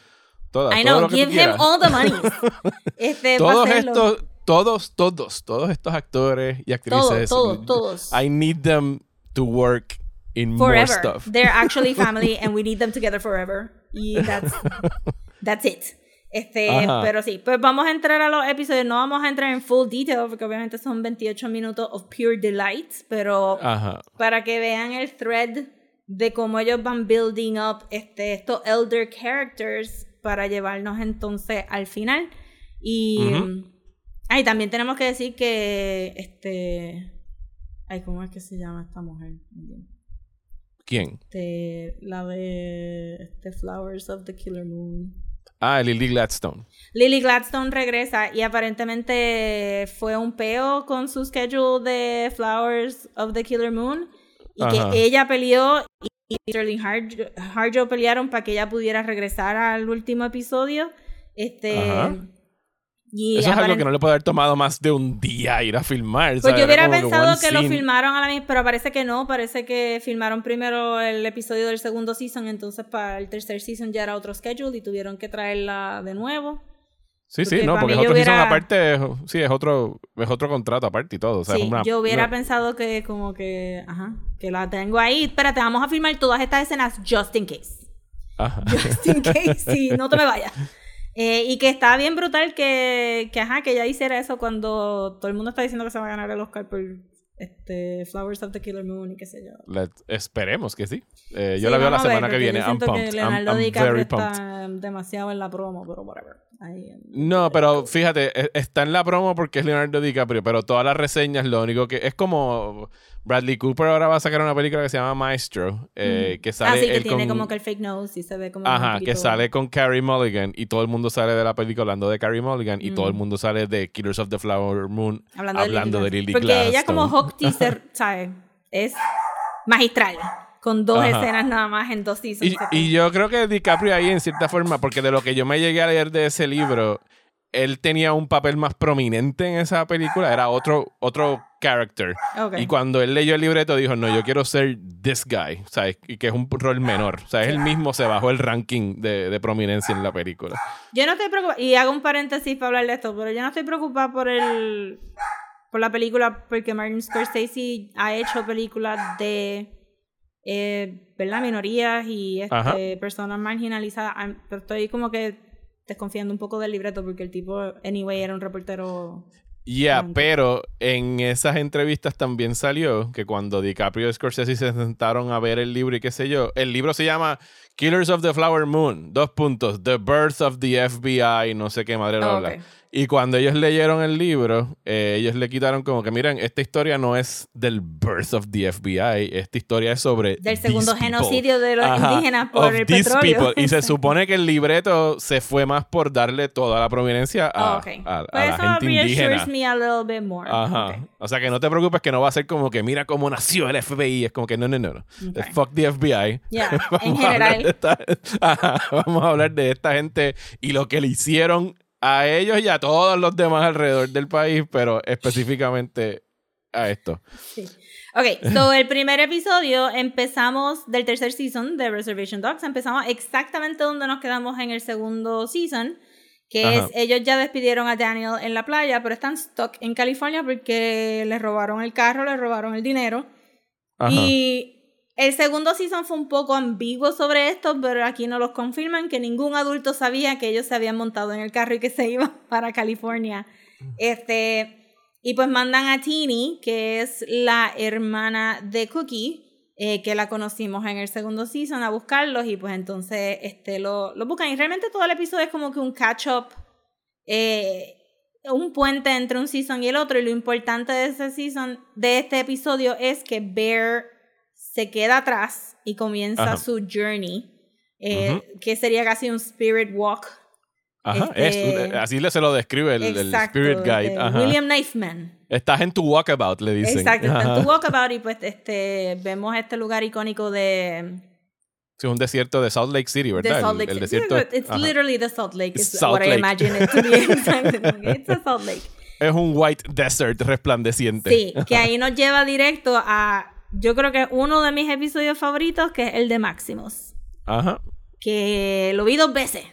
Todas. I todo know, tú give him all the money. Este, todos estos, todos, todos, todos estos actores y actrices. Todos, todos, todos. I need them to work in more forever. stuff. They're actually family and we need them together forever. Y that's, that's it. Este, Ajá. pero sí, pues vamos a entrar a los episodios. No vamos a entrar en full detail porque obviamente son 28 minutos of pure delight, pero Ajá. para que vean el thread de cómo ellos van building up este, estos elder characters para llevarnos entonces al final. Y, ay, también tenemos que decir que, este, ay, ¿cómo es que se llama esta mujer? ¿Quién? Este, la de este, Flowers of the Killer Moon. Ah, Lily Gladstone. Lily Gladstone regresa y aparentemente fue un peo con su schedule de Flowers of the Killer Moon y Ajá. que ella peleó y Sterling Harjo, Harjo pelearon para que ella pudiera regresar al último episodio. Este Ajá. Y Eso es algo que no le puede haber tomado más de un día ir a filmar. Pues yo Era hubiera pensado que lo filmaron a la misma, pero parece que no, parece que filmaron primero el episodio del segundo season, entonces para el tercer season ya era otro schedule y tuvieron que traerla de nuevo. Sí, sí, no, porque es otro season hubiera- aparte, es- sí, es otro, es otro contrato aparte y todo. O sea, sí, es una- yo hubiera una- pensado que como que, ajá, que la tengo ahí. Espérate, vamos a filmar todas estas escenas just in case. Ajá. Just in case, sí, no te me vayas. Eh, y que está bien brutal que, que, ajá, que ella hiciera eso cuando todo el mundo está diciendo que se va a ganar el Oscar por este, Flowers of the Killer Moon y qué sé yo. Let- esperemos que sí. Eh, yo la veo la ver, semana que viene. Yo I'm pumped. que I'm, Leonardo I'm DiCaprio very pumped. está demasiado en la promo, pero whatever. Ahí, No, pero fíjate, e- está en la promo porque es Leonardo DiCaprio, pero todas las reseñas lo único que es como Bradley Cooper ahora va a sacar una película que se llama Maestro, eh, que sale ah, sí, que él tiene con- como que el fake nose y se ve como. Ajá, que sale con Carrie Mulligan y todo el mundo sale de la película hablando de Carrie Mulligan y todo el mundo sale de Killers of the Flower Moon Hablando, hablando de Lily Porque Gladstone. ella como Hawk Teaser, ¿sabes? Es magistral. Con dos Ajá. escenas nada más en dos seasons. Y, y yo creo que DiCaprio ahí en cierta forma, porque de lo que yo me llegué a leer de ese libro, él tenía un papel más prominente en esa película, era otro, otro character. Y cuando él leyó el libreto dijo, no, yo quiero ser this guy, ¿sabes? Y que es un rol menor. O sea, él mismo se bajó el ranking de, de prominencia en la película. Yo no estoy preocupada, y hago un paréntesis para hablar de esto, pero yo no estoy preocupada por el por la película, porque Martin Scorsese ha hecho películas de eh, ¿verdad? minorías y este, personas marginalizadas. Pero estoy como que desconfiando un poco del libreto, porque el tipo, anyway, era un reportero. Ya, Blanco. pero en esas entrevistas también salió que cuando DiCaprio y Scorsese se sentaron a ver el libro y qué sé yo, el libro se llama Killers of the Flower Moon, dos puntos, The Birth of the FBI, no sé qué madre Oh, habla. ok. Y cuando ellos leyeron el libro, eh, ellos le quitaron como que, miren, esta historia no es del birth of the FBI, esta historia es sobre... Del segundo people. genocidio de los Ajá, indígenas por of el petróleo. people. Y se supone que el libreto se fue más por darle toda la prominencia a, Oh, ok. a- a Pues la eso gente reassures indígena. me a little bit more. Ajá. O sea que no te preocupes que no va a ser como que mira cómo nació el FBI. Es como que no, no, no. no. Fuck the FBI. Yeah, en general. Ajá. Vamos a hablar de esta gente y lo que le hicieron a ellos y a todos los demás alrededor del país, pero específicamente a esto. Sí. Ok, so el primer episodio empezamos del tercer season de Reservation Dogs, empezamos exactamente donde nos quedamos en el segundo season, que es ellos ya despidieron a Daniel en la playa, pero están stuck en California porque le robaron el carro, le robaron el dinero. Y el segundo season fue un poco ambiguo sobre esto, pero aquí no los confirman que ningún adulto sabía que ellos se habían montado en el carro y que se iban para California. Este, y pues mandan a Teeny, que es la hermana de Cookie, eh, que la conocimos en el segundo season, a buscarlos y pues entonces este, lo, lo buscan. Y realmente todo el episodio es como que un catch-up, eh, un puente entre un season y el otro. Y lo importante de ese season, de este episodio, es que Bear se queda atrás y comienza su journey, eh, que sería casi un spirit walk Ajá, este, así se lo describe el, Spirit Guide. William Knifeman. Estás en tu walkabout, le dicen. Exacto, estás en tu walkabout y pues este, vemos este lugar icónico de... Sí, un desierto de Salt Lake City, ¿verdad? Salt Lake el, desierto. It's literally the Salt Lake. It's what I imagine it to be. It's a Salt Lake. Es un white desert resplandeciente. Sí, que ahí nos lleva directo a... Yo creo que uno de mis episodios favoritos, que es el de Maximus. Ajá. Que lo vi dos veces.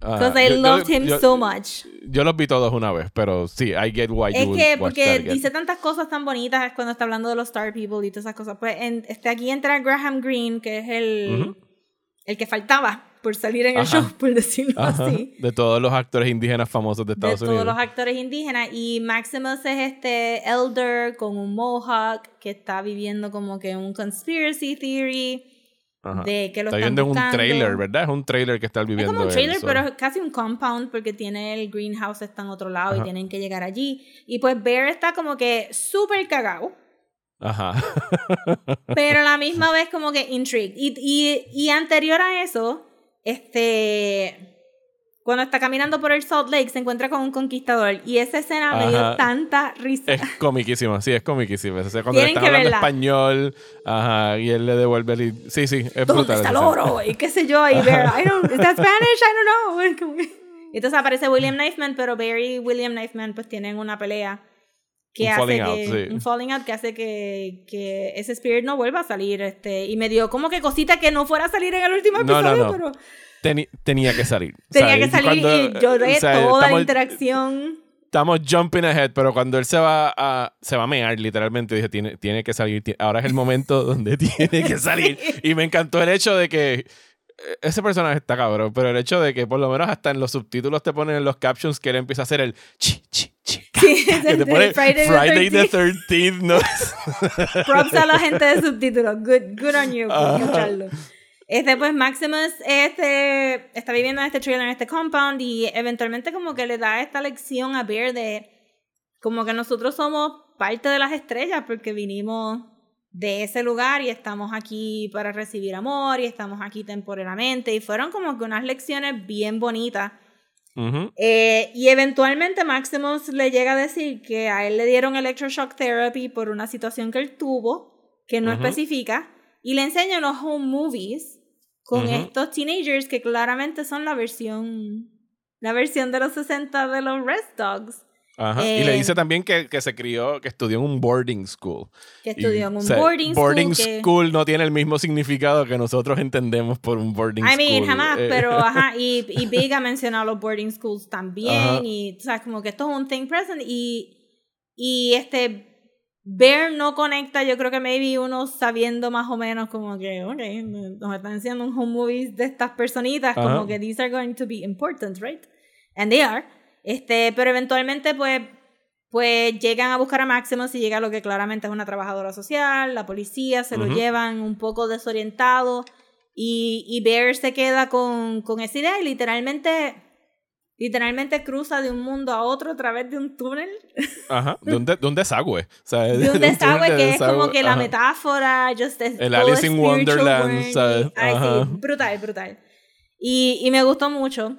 Because I loved him so much. Yo los vi todos una vez, pero sí, I get why Es que porque dice tantas cosas tan bonitas cuando está hablando de los Star People y todas esas cosas. Pues en, este, aquí entra Graham Greene, que es el, el que faltaba por salir en el show, por decirlo así. De todos los actores indígenas famosos de Estados Unidos. De todos los actores indígenas. Y Maximus es este elder con un mohawk que está viviendo como que un conspiracy theory de que lo está viviendo en un trailer, ¿verdad? Es un trailer que está viviendo. Es como un trailer, pero es casi un compound porque tiene el greenhouse está en otro lado y tienen que llegar allí. Y pues Bear está como que súper cagado. Ajá. pero a la misma vez como que intrigued. Y, y, y anterior a eso, este cuando está caminando por el Salt Lake se encuentra con un conquistador y esa escena me dio tanta risa. Es comiquísima, sí, es comiquísima. O sea, cuando le están hablando español, ajá, y él le devuelve el... Sí, sí, es ¿Dónde está el oro? Y qué sé yo, y ver, I don't, ¿is that Spanish? I don't know. Entonces aparece William Knifeman, pero Barry y William Knifeman pues tienen una pelea que un hace falling que, out, sí. un falling out que hace que, que, ese spirit no vuelva a salir este y me dio como que cosita que no fuera a salir en el último episodio no, no, no. pero tenía que salir. Tenía que salir y lloré toda la interacción. Estamos jumping ahead, pero cuando él se va a, se va a mear, literalmente, dije, tiene, tiene que salir. Ahora es el momento donde tiene que salir. Y me encantó el hecho de que eh, ese personaje está cabrón, pero el hecho de que por lo menos hasta en los subtítulos te ponen en los captions que él empieza a hacer el chi, chi, chi. que te pone Friday, the 13th. ¿no? Props a la gente de subtítulos. Good, good on you escucharlo. Este, pues Maximus este, está viviendo en este trailer, en este compound, y eventualmente como que le da esta lección a Bear de como que nosotros somos parte de las estrellas porque vinimos de ese lugar y estamos aquí para recibir amor y estamos aquí temporalmente. Y fueron como que unas lecciones bien bonitas. Eh, y eventualmente Maximus le llega a decir que a él le dieron electroshock therapy por una situación que él tuvo, que no especifica, y le enseña unos home movies con estos teenagers que claramente son la versión la versión de los 60 de los Rest Dogs. Ajá. y le dice eh, también que, que, se crió, que estudió en un boarding school. Que estudió en un boarding, boarding school. school no tiene el mismo significado que nosotros entendemos por un boarding school. I mean, jamás, eh. pero ajá. Y, y Big ha mencionado los boarding schools también. Y, o sea, como que esto es un thing present. Y, y este Bear no conecta, yo creo que maybe uno sabiendo más o menos como que, ok, nos están haciendo un home movies de estas personitas, como que these are going to be important, right? And they are. Este, pero eventualmente pues, pues llegan a buscar a Maximus y llega lo que claramente es una trabajadora social, la policía se lo llevan un poco desorientado y, y Bear se queda con, con esa idea y literalmente literalmente cruza de un mundo a otro a través de un túnel. Ajá, de un, de, un desagüe. O sea, de un desagüe que es como que la metáfora, just el Alice in Wonderland. ¿sabes? Ay, sí, brutal, brutal. Y, y me gustó mucho,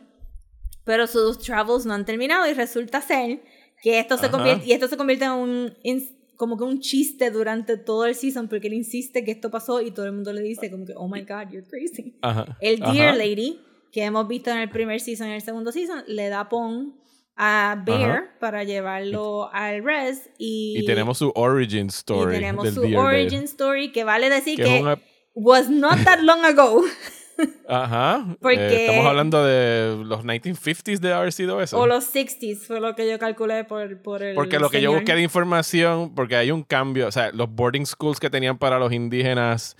pero sus travels no han terminado y resulta ser Que esto se Ajá. convierte, y esto se convierte en un, en- como que un chiste durante todo el season porque él insiste que esto pasó y todo el mundo le dice como que, oh my god, you're crazy. Ajá. El Dear Ajá. Lady, que hemos visto en el primer season y en el segundo season, le da pon a Bear para llevarlo al res y, Y tenemos su origin y story. tenemos del su origin story que vale decir que que, una- was not that long ago Ajá. Porque- Eh, estamos hablando de los 1950s de haber sido eso. o los 60s fue lo que yo calculé por, por el Porque lo que yo busqué de información, porque hay un cambio, o sea, los boarding schools que tenían para los indígenas,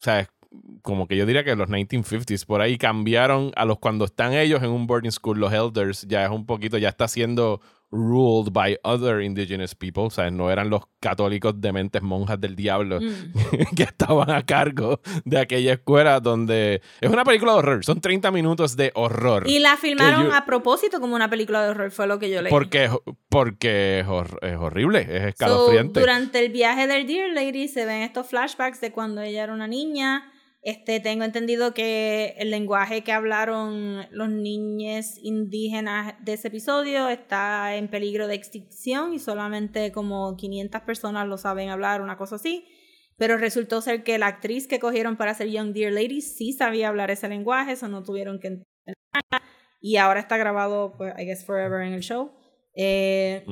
o sea, como que yo diría que los 1950s, por ahí cambiaron a los cuando están ellos en un boarding school, los elders, ya es un poquito, ya está siendo ruled by other indigenous people, o sea, no eran los católicos dementes monjas del diablo Mm. que estaban a cargo de aquella escuela donde es una película de horror, son 30 minutos de horror. Y la filmaron yo- a propósito como una película de horror, fue lo que yo leí. Porque, porque es, hor- es horrible, es So, escalofriante. durante el viaje del Dear Lady se ven estos flashbacks de cuando ella era una niña. Este, tengo entendido que el lenguaje que hablaron los niños indígenas de ese episodio está en peligro de extinción y solamente como 500 personas lo saben hablar, una cosa así. Pero resultó ser que la actriz que cogieron para hacer Young Dear Lady sí sabía hablar ese lenguaje, eso no tuvieron que entender. Y ahora está grabado, pues, I guess, forever en el show. Eh,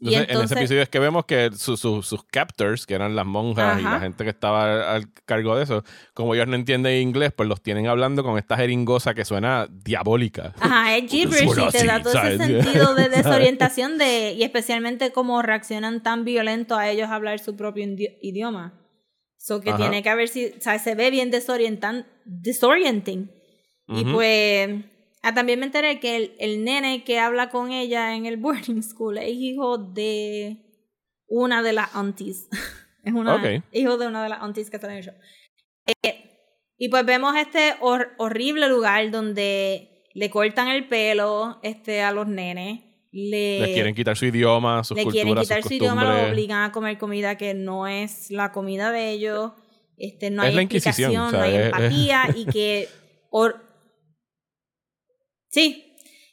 Ujú. Y Entonces, en entonces- ese episodio es que vemos que su- su- sus captors, que eran las monjas y Ajá. la gente que estaba al cargo de eso, como ellos no entienden inglés, pues los tienen hablando con esta jeringosa que suena diabólica. Ajá, es gibberish y te da todo ese sentido de desorientación de, y especialmente cómo reaccionan tan violento a ellos hablar su propio idioma. So que Ajá. tiene que haber si, o sea, se ve bien desorientan, disorienting. Y Ujú. pues, ah, también me enteré que el, el nene que habla con ella en el boarding school es hijo de una de las aunties. es una, Ok. hijo de una de las aunties que está en el show. Eh, y pues vemos este hor- horrible lugar donde le cortan el pelo este, a los nenes. Le, Les quieren quitar su idioma, sus le culturas, quieren quitar sus su idioma, lo obligan a comer comida que no es la comida de ellos. Este, no Es hay la explicación, o sea, no hay es- es- empatía y que... Sí.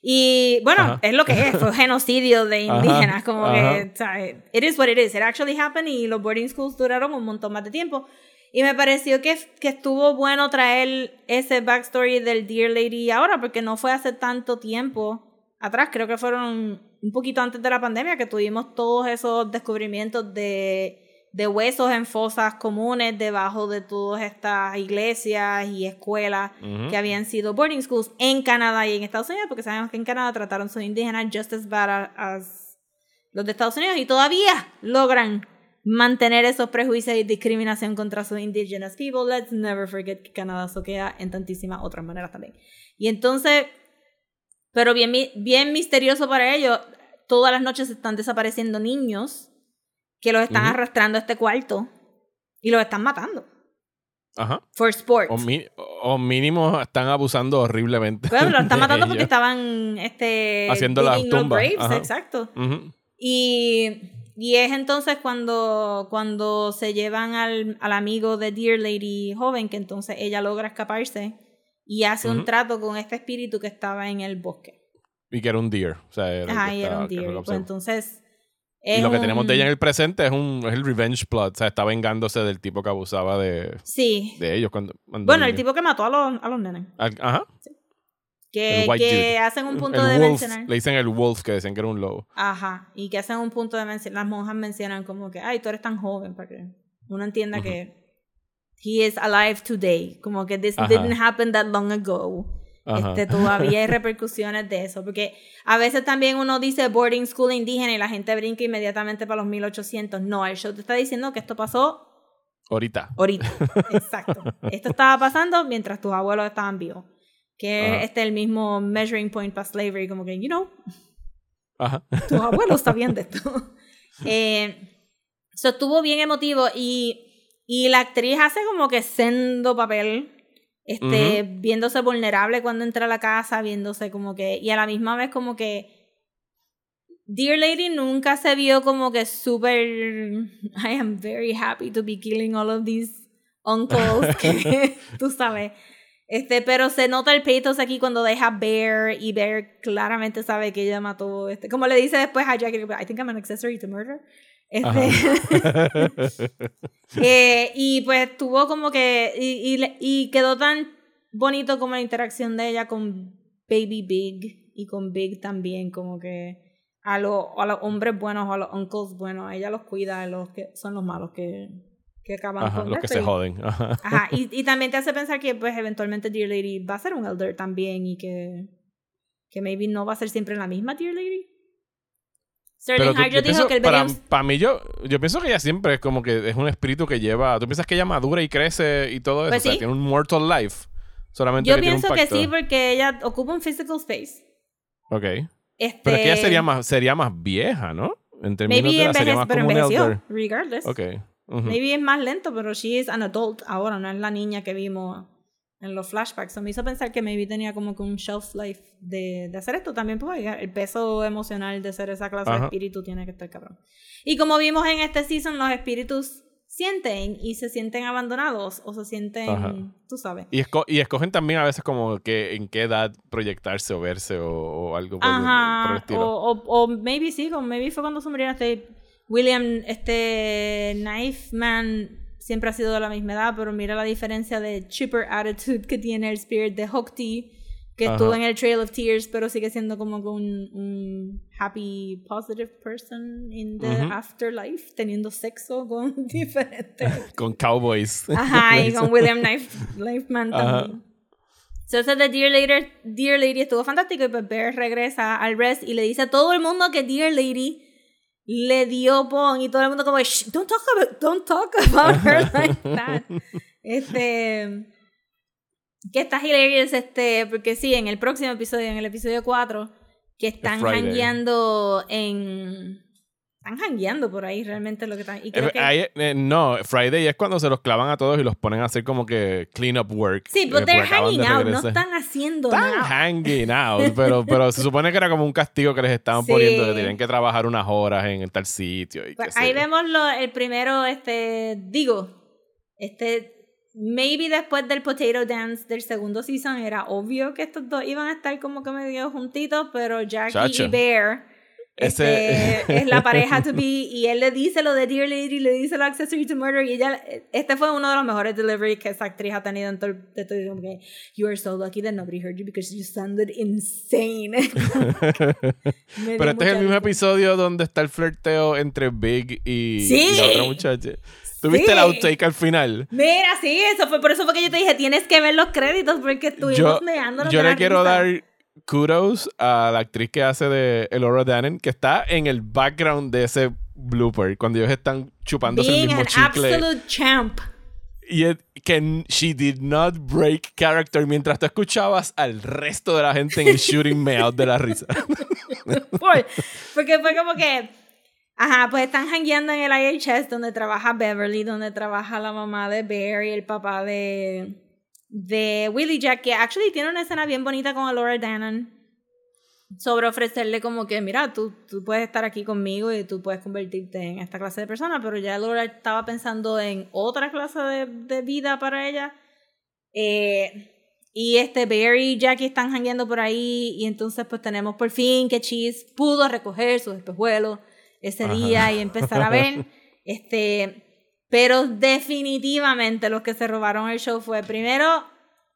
Y bueno, Ajá. es lo que es, fue genocidio de Ajá, indígenas, como ajá. que, it is what it is, it actually happened y los boarding schools duraron un montón más de tiempo. Y me pareció que, que estuvo bueno traer ese backstory del Dear Lady ahora, porque no fue hace tanto tiempo atrás, creo que fueron un poquito antes de la pandemia que tuvimos todos esos descubrimientos de, de huesos en fosas comunes debajo de todas estas iglesias y escuelas que habían sido boarding schools en Canadá y en Estados Unidos, porque sabemos que en Canadá trataron a sus indígenas just as bad as los de Estados Unidos y todavía logran mantener esos prejuicios y discriminación contra sus indigenous people. Let's never forget que Canadá soquea en tantísimas otras maneras también. Y entonces, pero bien, bien misterioso para ellos, todas las noches están desapareciendo niños que los están Ujú. arrastrando a este cuarto y los están matando. Ajá. For sport. O, mi- o mínimo están abusando horriblemente. Bueno, los están matando porque ellos. estaban este, Haciendo las tumbas, graves, exacto. Ujú. Y, y es entonces cuando, cuando se llevan al, al amigo de Dear Lady joven, que entonces ella logra escaparse y hace un Ujú. trato con este espíritu que estaba en el bosque. Y que era un deer. O sea, era Ajá, y era estaba- un que fue deer. Pues observó. Y lo que un- tenemos de ella en el presente es, un, es el revenge plot. O sea, está vengándose del tipo que abusaba de, Sí. de ellos cuando, cuando Bueno, el tipo que mató a los, a los nenes. Al- Ajá. Que, white que dude. hacen un punto el de wolf, mencionar. Le dicen el wolf, que decían que era un lobo. Ajá, y que hacen un punto de mencionar, las monjas mencionan como que, ay, tú eres tan joven, para que uno entienda que he is alive today, como que this Ajá. didn't happen that long ago. Este, todavía hay repercusiones de eso, porque a veces también uno dice boarding school indígena y la gente brinca inmediatamente para los 1800. No, el show te está diciendo que esto pasó Ahorita. ahorita. Exacto. Esto estaba pasando mientras tus abuelos estaban vivos. Que Ajá. es este el mismo measuring point para slavery, como que, you know, Ajá. tus abuelos sabían de esto. eh, so, estuvo bien emotivo y, y la actriz hace como que sendo papel, este, viéndose vulnerable cuando entra a la casa, viéndose como que, y a la misma vez como que Dear Lady nunca se vio como que súper I am very happy to be killing all of these uncles que tú sabes Este, pero se nota el pathos aquí cuando deja Bear y Bear claramente sabe que ella mató, este, como le dice después a Jackie, I think I'm an accessory to murder. Este, eh, y pues tuvo como que, y, y, y, quedó tan bonito como la interacción de ella con Baby Big y con Big también, como que a, lo, a los hombres buenos a los uncles buenos, ella los cuida, los que son los malos que, que acaban Ajá, con los que se joden. Ajá. Ajá, y, y también te hace pensar que pues eventualmente Dear Lady va a ser un elder también y que, que maybe no va a ser siempre la misma Dear Lady. Sterling Pero tú- yo dijo pienso, que el para, para mí yo, yo pienso que ella siempre es como que es un espíritu que lleva, tú piensas que ella madura y crece y todo eso, Pues o sea, tiene un mortal life. Solamente Yo que tiene un pienso que sí porque ella ocupa un physical space. Ok. Este, Pero es que ella sería más, sería más vieja, ¿no? En términos Maybe de edad, sería más pero como un envejeció, elder. regardless. Ok. Ujú. Maybe es más lento, pero she is an adult ahora, no es la niña que vimos en los flashbacks. So me hizo pensar que maybe tenía como que un shelf life de, de hacer esto también, porque el peso emocional de ser esa clase de Ajá. espíritu tiene que estar cabrón. Y como vimos en este season, los espíritus sienten y se sienten abandonados o se sienten, Ajá. tú sabes. Y, esco- y escogen también a veces como que en qué edad proyectarse o verse o, o algo por, el- por el Ajá, o, estilo. o, o maybe sí, o maybe fue cuando se murieron este William, este Knife Man siempre ha sido de la misma edad, pero mira la diferencia de chipper attitude que tiene el spirit de Hookty, que Ajá. estuvo en el Trail of Tears, pero sigue siendo como un, un happy, positive person in the afterlife, teniendo sexo con diferentes Con cowboys. Ajá, y con William Knife, Knifeman Ajá. también. So, ese de Dear Lady, Dear Lady estuvo fantástico y pues Bear regresa al rest y le dice a todo el mundo que Dear Lady le dio pon y todo el mundo como Shh, don't talk about don't talk about her like that. Este que está hilarious este porque sí, en el próximo episodio, en el episodio 4 que están Friday. jangueando en están jangueando por ahí realmente lo que están y creo Eh, que eh, no, Friday es cuando se los clavan a todos y los ponen a hacer como que clean up work. Sí, eh, pero porque they're hanging out, no están haciendo Están nada. hanging out, pero, pero se supone que era como un castigo que les estaban Sí. poniendo, que tenían que trabajar unas horas en tal sitio. Y Pues ahí vemos lo, el primero, este, digo, este, maybe después del Potato Dance del segundo season era obvio que estos dos iban a estar como que medio juntitos, pero Jackie Chacho. y Bear Ese- este, es la pareja to be y él le dice lo de Dear Lady, le dice lo Accessory to Murder y ella, este fue uno de los mejores deliveries que esa actriz ha tenido en todo, el- de todo el- que, you are so lucky that nobody heard you because you sounded insane. Pero este es el mismo episodio donde está el flirteo entre Big y, Sí. la otra muchacha. ¿Tuviste el Sí. outtake al final? Mira, sí, eso fue por eso fue que yo te dije, tienes que ver los créditos porque estuvimos Yo, yo le quiero risa. dar kudos a la actriz que hace de Elora Dannen, que está en el background de ese blooper, cuando ellos están chupándose el Being mismo an chicle. absolute champ. Y es que she did not break character mientras tú escuchabas al resto de la gente en el shooting me out de la risa. Por- porque fue como que, ajá, pues están jangueando en el IHS donde trabaja Beverly, donde trabaja la mamá de Bear y el papá de, de Willie Jack, que actually tiene una escena bien bonita con Laura Dannon sobre ofrecerle como que, mira, tú, tú puedes estar aquí conmigo y tú puedes convertirte en esta clase de persona, pero ya Laura estaba pensando en otra clase de, de vida para ella. Eh, y este Barry y Jackie están jangueando por ahí y entonces pues tenemos por fin que Cheese pudo recoger sus espejuelos ese Ajá. día y empezar a ver. este, pero definitivamente los que se robaron el show fue primero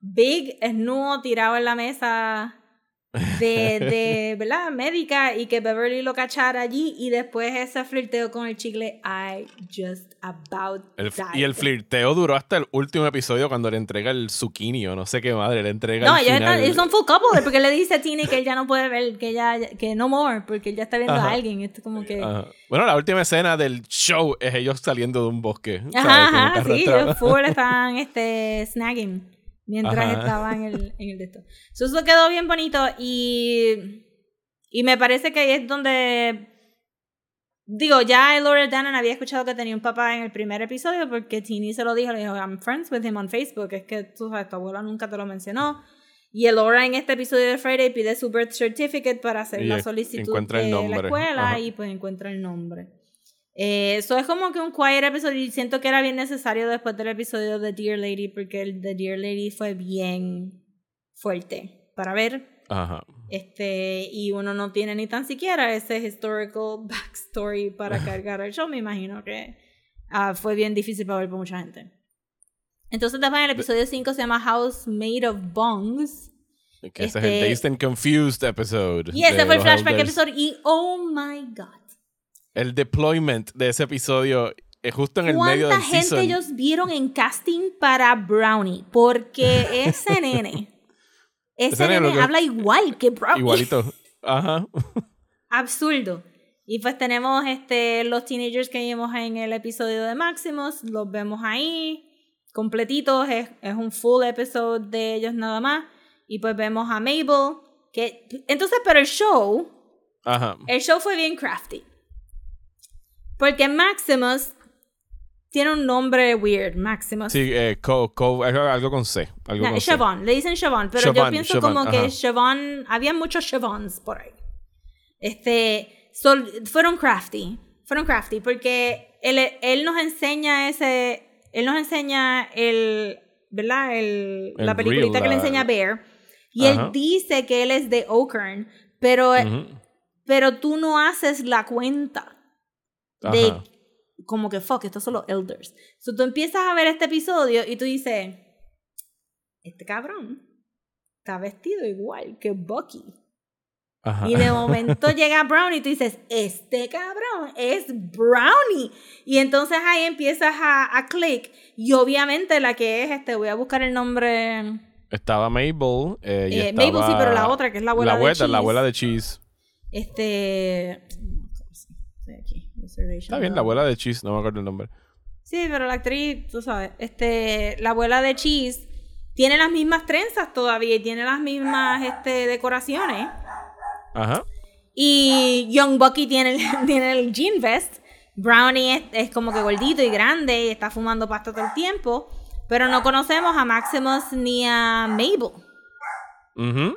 Big esnudo tirado en la mesa de, de ¿verdad? médica y que Beverly lo cachara allí y después ese flirteo con el chicle I just about El- died. y el flirteo duró hasta el último episodio cuando le entrega el zucchini o no sé qué madre, le entrega No, ellos, final. están, ellos son full couple porque le dice a Tini que él ya no puede ver, que ya, que no more, porque él ya está viendo Ajá. a alguien. Esto es como que. Ajá. Bueno, la última escena del show es ellos saliendo de un bosque. ajá, sí, ellos full están este, snagging mientras Ajá. estaban en el, en el de esto. Eso quedó bien bonito y. Y me parece que ahí es donde. Digo, ya Laura Dannon había escuchado que tenía un papá en el primer episodio porque Tini se lo dijo, le dijo, I'm friends with him on Facebook, es que sabes, tu abuela nunca te lo mencionó. Y Elora en este episodio de Friday pide su birth certificate para hacer Y la solicitud el de la escuela Ajá. y pues encuentra el nombre. Eh, eso es como que un quiet episodio y siento que era bien necesario después del episodio de Dear Lady porque el de Dear Lady fue bien fuerte para ver. Ajá. Este, y uno no tiene ni tan siquiera ese historical backstory para cargar el show. Me imagino que ah, fue bien difícil para ver por mucha gente. Entonces, después el episodio 5 se llama House Made of Bongs. Que ese es el Este- Dazed and Confused episode. Y ese fue el flashback episode. Y oh my god. El deployment de ese episodio es justo en el medio ¿Cuánta del gente season. ellos vieron en casting para Brownie? Porque ese nene, ese, Ese nene nene habla igual que Brownie. Igualito. Ajá. Absurdo. Y pues tenemos este, los teenagers que vimos en el episodio de Maximus, los vemos ahí, completitos, es, es un full episode de ellos nada más. Y pues vemos a Mabel, que... Entonces, pero el show, Ajá. el show fue bien crafty. Porque Maximus tiene un nombre weird, Maximus. Sí, eh, co, co- algo, con C. Algo No, con C. Siobhan, le dicen Siobhan, pero yo pienso como que ajá. Siobhan, había muchos Siobhans por ahí. Este, sol- fueron crafty, fueron crafty, porque él, él nos enseña ese, él nos enseña el, ¿verdad? El, El la peliculita reel, que le enseña a Bear, y Ajá. él dice que él es de Okern, pero, Ujú. pero tú no haces la cuenta Ajá. de como que fuck, estos son los elders. So tú empiezas a ver este episodio y tú dices, este cabrón está vestido igual que Bucky. Ajá. Y de momento llega Brownie y tú dices, este cabrón es Brownie. Y entonces ahí empiezas a, a click. Y obviamente la que es, este, voy a buscar el nombre. Estaba Mabel. eh, y Eh, Mabel sí, pero la otra, que es la abuela de abuela, Cheese. La abuela de Cheese. Este. Reservation Está bien, la abuela de Cheese. No me acuerdo el nombre. Sí, pero la actriz, tú sabes, este, la abuela de Cheese tiene las mismas trenzas todavía y tiene las mismas este, decoraciones. Ajá. Y Young Bucky tiene el, tiene el jean vest. Brownie es, es como que gordito y grande y está fumando pasta todo el tiempo. Pero no conocemos a Maximus ni a Mabel. Ujú.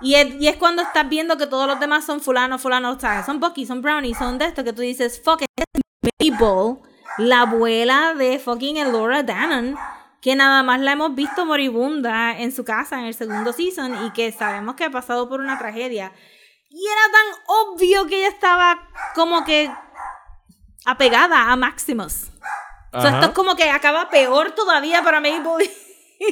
Y es, y es cuando estás viendo que todos los demás son fulano, fulano, ¿sabes? Son Bucky, son Brownie, son de esto que tú dices, fuck, es Mabel, la abuela de fucking Elora Dannon, que nada más la hemos visto moribunda en su casa en el segundo season y que sabemos que ha pasado por una tragedia. Y era tan obvio que ella estaba como que apegada a Maximus. O sea, esto es como que acaba peor todavía para Mabel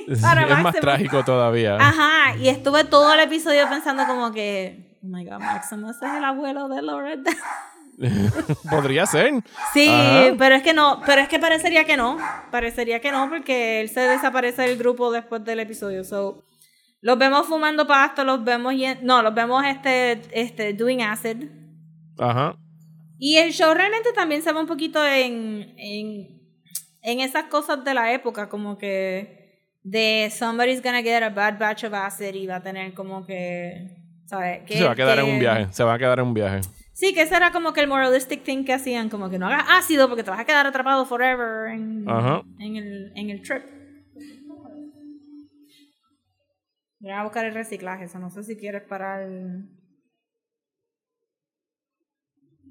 Sí, es más trágico todavía. Ajá, y estuve todo el episodio pensando como que, oh my god, Maximus es el abuelo de Laura. Podría ser. sí, Ajá. pero es que no, pero es que parecería que no, parecería que no porque él se desaparece del grupo después del episodio. So, los vemos fumando pasto, los vemos, no, los vemos este, este, doing acid. Ajá. Y el show realmente también se va un poquito en, en, en esas cosas de la época, como que de somebody's gonna get a bad batch of acid y va a tener como que, ¿sabes? Que, se va a quedar en que- un viaje. Se va a quedar en un viaje. Sí, que ese era como que el moralistic thing que hacían, como que no hagas ácido porque te vas a quedar atrapado forever en, Ajá. en, el, en el trip. Voy a buscar el reciclaje, eso no sé si quieres parar.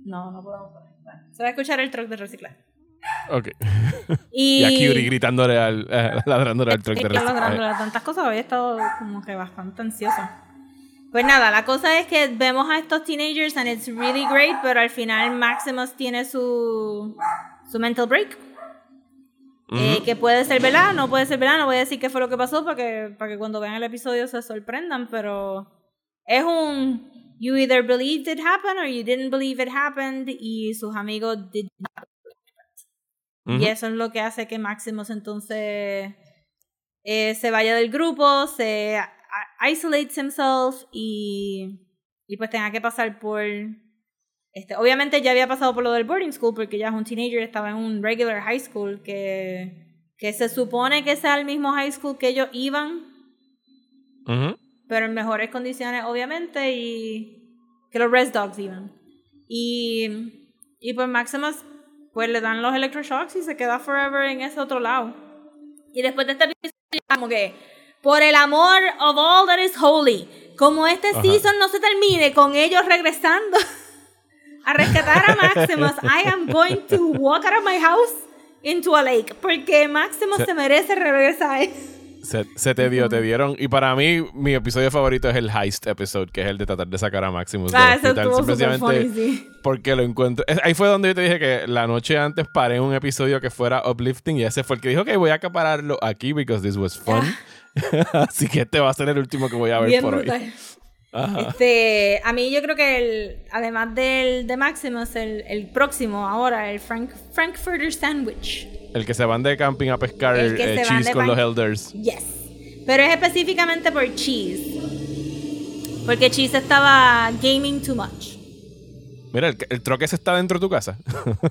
No, no podemos parar. Se va a escuchar el truck de reciclaje. Ok. Y, Y Uri gritándole al, eh, ladrándole al truck de reciclaje. grandes, tantas cosas, había estado como que bastante ansiosa. Pues nada, la cosa es que vemos a estos teenagers and it's really great, pero al final Maximus tiene su, su mental break. Eh, Ujú. que puede ser verdad, no puede ser verdad, no voy a decir qué fue lo que pasó para que, para que cuando vean el episodio se sorprendan, pero es un you either believed it happened or you didn't believe it happened y sus amigos did not Y eso es lo que hace que Maximus entonces eh, se vaya del grupo, se isolates himself y, y pues tenga que pasar por... Este, obviamente ya había pasado por lo del boarding school porque ya es un teenager, estaba en un regular high school que, que se supone que sea el mismo high school que ellos iban, pero en mejores condiciones obviamente y que los Red Dogs iban. Y, y pues Maximus pues le dan los electroshocks y se queda forever en ese otro lado. Y después de este episodio como que por el amor of all that is holy, como este Ajá. season no se termine con ellos regresando a rescatar a Maximus, I am going to walk out of my house into a lake. Porque Maximus se, merece regresar. Se, se, te dio, te dieron. Y para mí, mi episodio favorito es el heist episode, que es el de tratar de sacar a Maximus ah, hospital. Funny, sí. porque lo encuentro. Ahí fue donde yo te dije que la noche antes paré un episodio que fuera uplifting y ese fue el que dijo, ok, voy a acapararlo aquí because this was fun. Ah. Así que este va a ser el último que voy a ver por hoy. Este, a mí yo creo que el, además del de Maximus, el, el próximo ahora, el Frank, Frankfurter Sandwich. El que se van de camping a pescar el eh, cheese con los elders. Yes. Pero es específicamente por cheese. Porque cheese estaba gaming too much. Mira, el, el troque se está dentro de tu casa.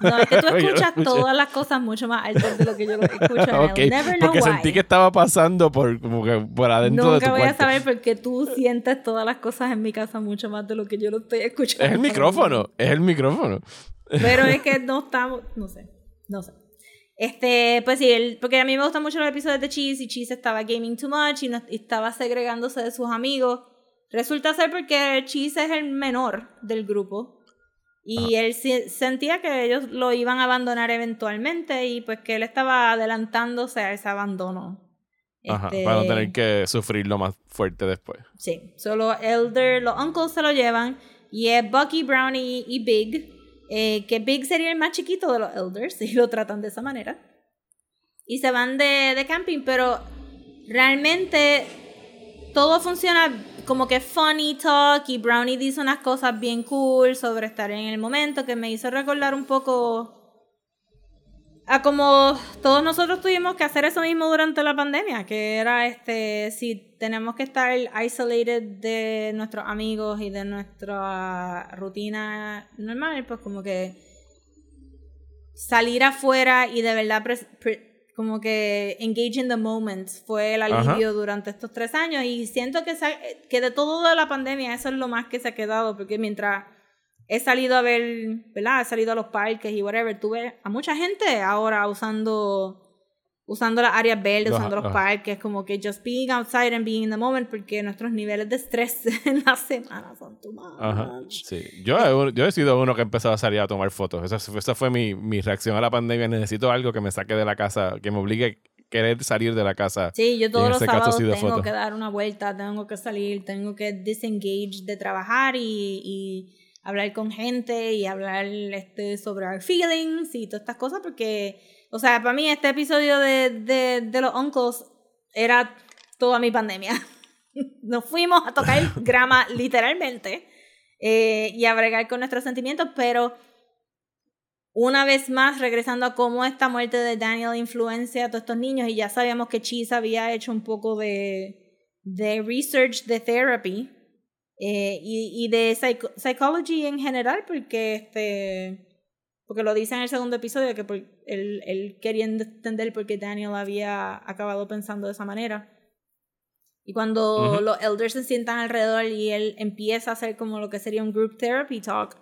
No, es que tú escuchas todas las cosas mucho más altas de lo que yo lo escucho. okay, never know porque sentí que estaba pasando por, como que por adentro de tu Nunca voy a saber porque tú sientes todas las cosas en mi casa mucho más de lo que yo lo estoy escuchando. Es el micrófono, es el micrófono. Pero es que no estamos, no sé, no sé. Este, pues sí, porque a mí me gustan mucho los episodios de Cheese y Cheese estaba gaming too much y, no, y estaba segregándose de sus amigos. Resulta ser porque Cheese es el menor del grupo y él sentía que ellos lo iban a abandonar eventualmente y pues que él estaba adelantándose a ese abandono. Ajá, este, para no tener que sufrirlo más fuerte después. Sí, solo Elder, los uncles se lo llevan y es Bucky, Brownie y Big, eh, que Big sería el más chiquito de los Elders y lo tratan de esa manera. Y se van de, de camping, pero realmente todo funciona como que funny talk y Brownie dice unas cosas bien cool sobre estar en el momento que me hizo recordar un poco a como todos nosotros tuvimos que hacer eso mismo durante la pandemia, que era este si tenemos que estar isolated de nuestros amigos y de nuestra rutina normal, pues como que salir afuera y de verdad como que engage in the moment fue el alivio durante estos tres años. Y siento que, que de todo de la pandemia eso es lo más que se ha quedado porque mientras he salido a ver, ¿verdad? He salido a los parques y whatever, tuve a mucha gente ahora usando usando las áreas verdes, usando los parques, como que just being outside and being in the moment, porque nuestros niveles de estrés en la semana son too much. Sí, yo he, yo he sido uno que empezó a salir a tomar fotos. Esa, esa fue mi, mi, reacción a la pandemia. Necesito algo que me saque de la casa, que me obligue a querer salir de la casa. Sí, yo todos los sábados tengo que dar una vuelta, tengo que salir, tengo que disengage de trabajar y, y hablar con gente y hablar este, sobre our feelings y todas estas cosas, porque o sea, para mí este episodio de, de, de los uncles era toda mi pandemia. Nos fuimos a tocar grama literalmente eh, y a bregar con nuestros sentimientos, pero una vez más regresando a cómo esta muerte de Daniel influencia a todos estos niños y ya sabíamos que Cheese había hecho un poco de, de research de therapy eh, y, y, de psychology en general porque este porque lo dice en el segundo episodio que él, él quería entender por qué Daniel había acabado pensando de esa manera. Y cuando los elders se sientan alrededor y él empieza a hacer como lo que sería un group therapy talk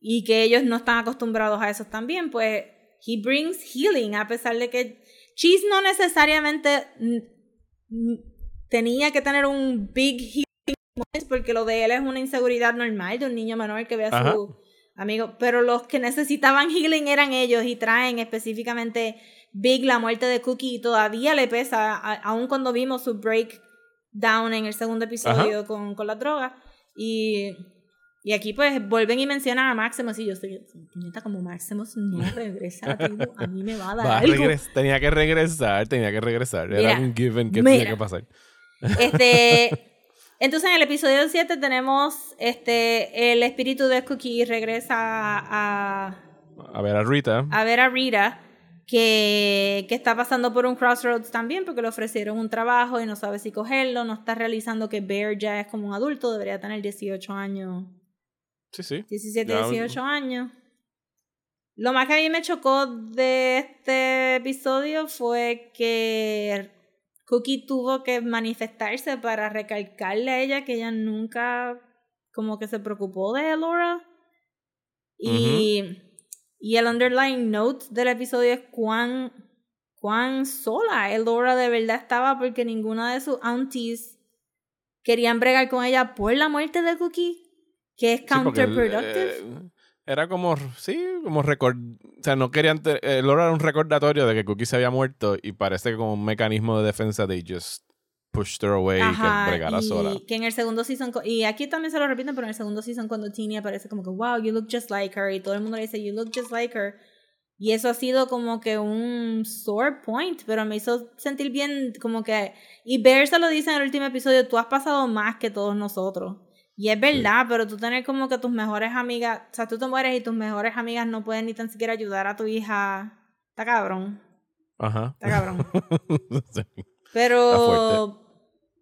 y que ellos no están acostumbrados a eso también, pues he brings healing a pesar de que Cheese no necesariamente tenía que tener un big healing porque lo de él es una inseguridad normal de un niño menor que ve a su Amigo, pero los que necesitaban healing eran ellos y traen específicamente Big la muerte de Cookie y todavía le pesa, aun cuando vimos su breakdown en el segundo episodio con, con la droga. Y, y aquí pues vuelven y mencionan a Maximus y yo estoy, como Maximus no regresa a mí me va a dar algo. Tenía que regresar, tenía que regresar. Era un given que tenía que pasar. Este... Entonces en el episodio 7 tenemos este el espíritu de Cookie regresa a a ver a Rita. A ver a Rita que, que está pasando por un crossroads también porque le ofrecieron un trabajo y no sabe si cogerlo, no está realizando que Bear ya es como un adulto, debería tener 18 años. Sí, sí. 17, 18 años. Lo más que a mí me chocó de este episodio fue que Cookie tuvo que manifestarse para recalcarle a ella que ella nunca como que se preocupó de Elora. Y, y el underlying note del episodio es cuán, cuán sola Elora de verdad estaba porque ninguna de sus aunties querían bregar con ella por la muerte de Cookie, que es counterproductive. Eh, Era como, sí, como record... O sea, no querían... eh, era un recordatorio de que Cookie se había muerto y parece que como un mecanismo de defensa de just pushed her away Ajá, que y sola. que en el segundo season, y aquí también se lo repiten, pero en el segundo season cuando Tini aparece como que, wow, you look just like her, y todo el mundo le dice, you look just like her, y eso ha sido como que un sore point, pero me hizo sentir bien, como que, y Bear se lo dice en el último episodio, tú has pasado más que todos nosotros, y es verdad, pero tú tener como que tus mejores amigas, o sea, tú te mueres y tus mejores amigas no pueden ni tan siquiera ayudar a tu hija, está cabrón, Ajá. está cabrón. Sí. Pero.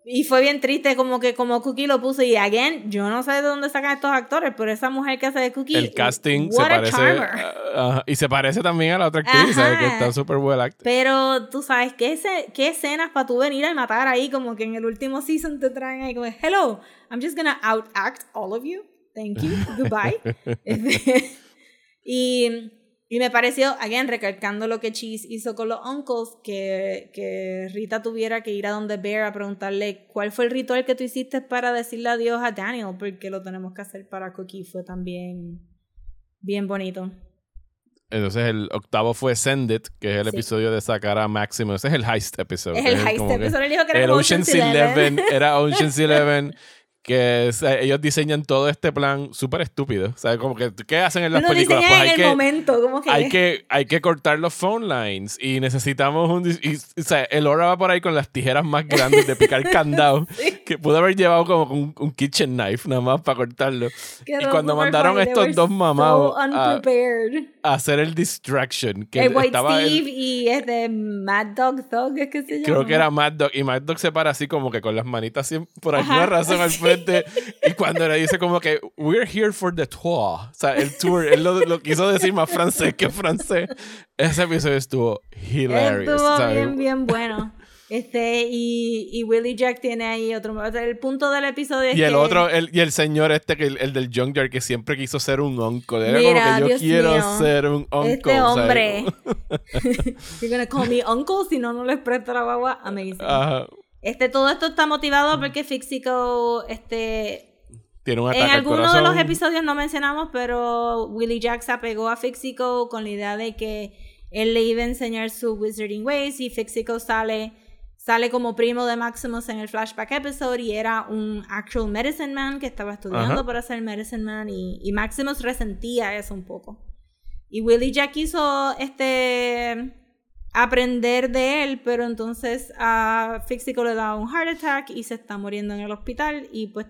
Y fue bien triste, como que como Cookie lo puso. Y again, yo no sé de dónde sacan estos actores, pero esa mujer que hace de Cookie. El casting se what a parece... charmer. ajá, y se parece también a la otra actriz, ¿sabes? Que está súper well acted. Pero tú sabes, ¿qué, ese- qué escenas para tú venir a matar ahí? Como que en el último season te traen ahí como, hello, I'm just gonna outact all of you. Thank you. Goodbye. Y, y me pareció, again, recalcando lo que Cheese hizo con los uncles, que, que Rita tuviera que ir a donde Bear a preguntarle cuál fue el ritual que tú hiciste para decirle adiós a Daniel, porque lo tenemos que hacer para Cookie. Fue también bien bonito. Entonces el octavo fue Send It, que es el Sí. episodio de sacar a Maximus. Ese es el heist episode. Es el heist. Él dijo que era el Ocean's Eleven era Ocean's Eleven que o sea, ellos diseñan todo este plan súper estúpido. O sea, como que, ¿qué hacen en las Lo películas? Pues hay en el que, momento, como que... hay que hay que cortar los phone lines y necesitamos un... y, o sea, el Laura va por ahí con las tijeras más grandes de picar candado que pudo haber llevado como un, un kitchen knife nada más para cortarlo. Quedó y cuando mandaron estos dos so mamados a hacer el distraction, que el White estaba el- Steve y este Mad Dog Thug, es que se llama. Creo que era Mad Dog. Y Mad Dog se para así como que con las manitas por alguna razón al frente. Y cuando le dice como que, we're here for the tour. O sea, el tour. Él lo, lo quiso decir más francés que francés. Ese episodio estuvo hilarious. Estuvo ¿sabes? bien, bien bueno. Este, y, y Willie Jack tiene ahí otro. o sea, el punto del episodio es Y el que- otro, el, y el señor este, que el, el del Junkyard, que siempre quiso ser un uncle. Era Mira, como que yo Dios quiero mío. ser un uncle. Este hombre. You're gonna call me uncle si no, no les presto la guagua. Amazing. Ajá. Este, todo esto está motivado porque Fixico, este, Tiene un ataque En al algunos de los episodios no mencionamos, pero Willie Jack se apegó a Fixico con la idea de que él le iba a enseñar su Wizarding Ways y Fixico sale, sale como primo de Maximus en el flashback episode y era un actual medicine man que estaba estudiando Ajá. para ser medicine man y, y Maximus resentía eso un poco. Y Willie Jack quiso este aprender de él, pero entonces a Fixico le da un heart attack y se está muriendo en el hospital y pues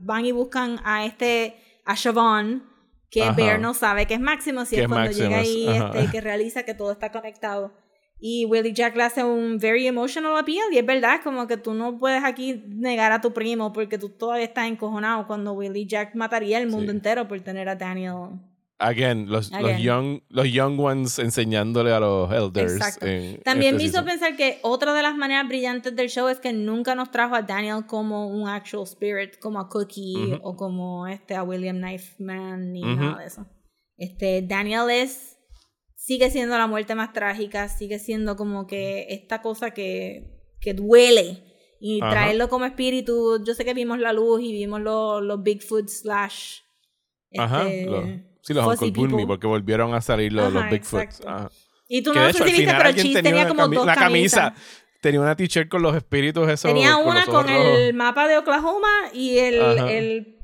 van y buscan a este a Siobhan que Ajá. Bear no sabe que es Maximus y es cuando llega ahí este, que realiza que todo está conectado. Y Willie Jack le hace un very emotional appeal y es verdad, como que tú no puedes aquí negar a tu primo porque tú todavía estás encojonado cuando Willie Jack mataría el mundo Sí. entero por tener a Daniel. Again, los, los, Again. young, los young ones enseñándole a los elders. Exacto. en También este me hizo season. pensar que otra de las maneras brillantes del show es que nunca nos trajo a Daniel como un actual spirit, como a Cookie Ujú. o como este a William Knifeman ni Ujú. nada de eso. Este Daniel es sigue siendo la muerte más trágica, sigue siendo como que esta cosa que, que duele y Ajá. traerlo como espíritu. Yo sé que vimos la luz y vimos los, los Bigfoot slash Ajá. este, los- sí, los Uncle people. porque volvieron a salir los, los Ajá, Bigfoot. exacto. Ajá. Y tú Que no lo sé si viste, pero Cheese tenía una como cami- dos una camisa. camisas. Tenía una t-shirt con los espíritus esos. Tenía con una los con rojos. el mapa de Oklahoma y el, Ajá. el,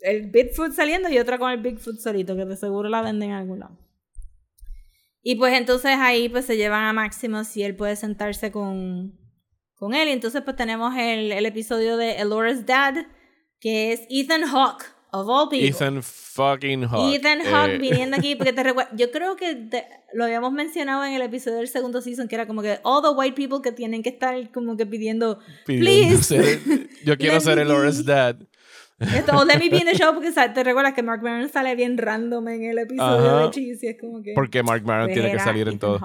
el Bigfoot saliendo y otra con el Bigfoot solito, que de seguro la venden en algún lado. Y pues entonces ahí pues se llevan a Maximus y él puede sentarse con, con él. Y entonces pues tenemos el, el episodio de Elora's Dad, que es Ethan Hawke, of all people. Ethan fucking Hawke. Ethan Hawke Eh, viniendo aquí porque te recuerdo yo creo que te- lo habíamos mencionado en el episodio del segundo season que era como que all the white people que tienen que estar como que pidiendo pidiendo please, ser- yo quiero ser me el Laura's be. dad. Esto, o let me be in the show porque te recuerdas que Mark Maron sale bien random en el episodio Ajá. de Cheese y es como que Porque Mark Maron tiene que salir en todo.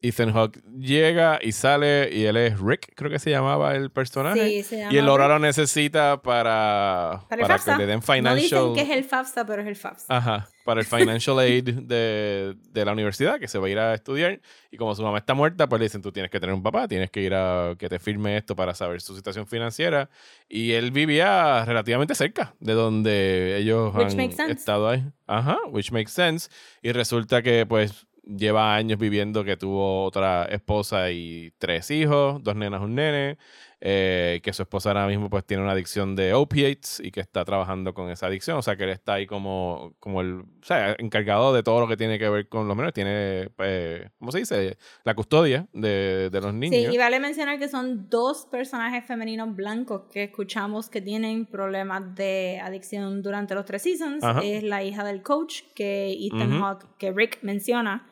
Ethan Hawke llega y sale y él es Rick, creo que se llamaba el personaje. Sí, se llama y el Rick. lo necesita para, Para para que le den No financial. dicen que es el FAFSA, pero es el FAFSA. Ajá, para el financial aid de, de la universidad, que se va a ir a estudiar. Y como su mamá está muerta, pues le dicen, tú tienes que tener un papá, tienes que ir a que te firme esto para saber su situación financiera. Y él vivía relativamente cerca de donde ellos Which han makes sense. estado ahí. Ajá, which makes sense. Y resulta que pues lleva años viviendo que tuvo otra esposa y tres hijos, dos nenas, un nene, eh, que su esposa ahora mismo pues tiene una adicción de opiates y que está trabajando con esa adicción, o sea que él está ahí como, como el, o sea, encargado de todo lo que tiene que ver con los menores, tiene, eh, ¿cómo se dice? La custodia de, de los Sí, niños. y vale mencionar que son dos personajes femeninos blancos que escuchamos que tienen problemas de adicción durante los tres seasons. Ajá. Es la hija del coach que Ethan Ujú. Hawke, que Rick menciona,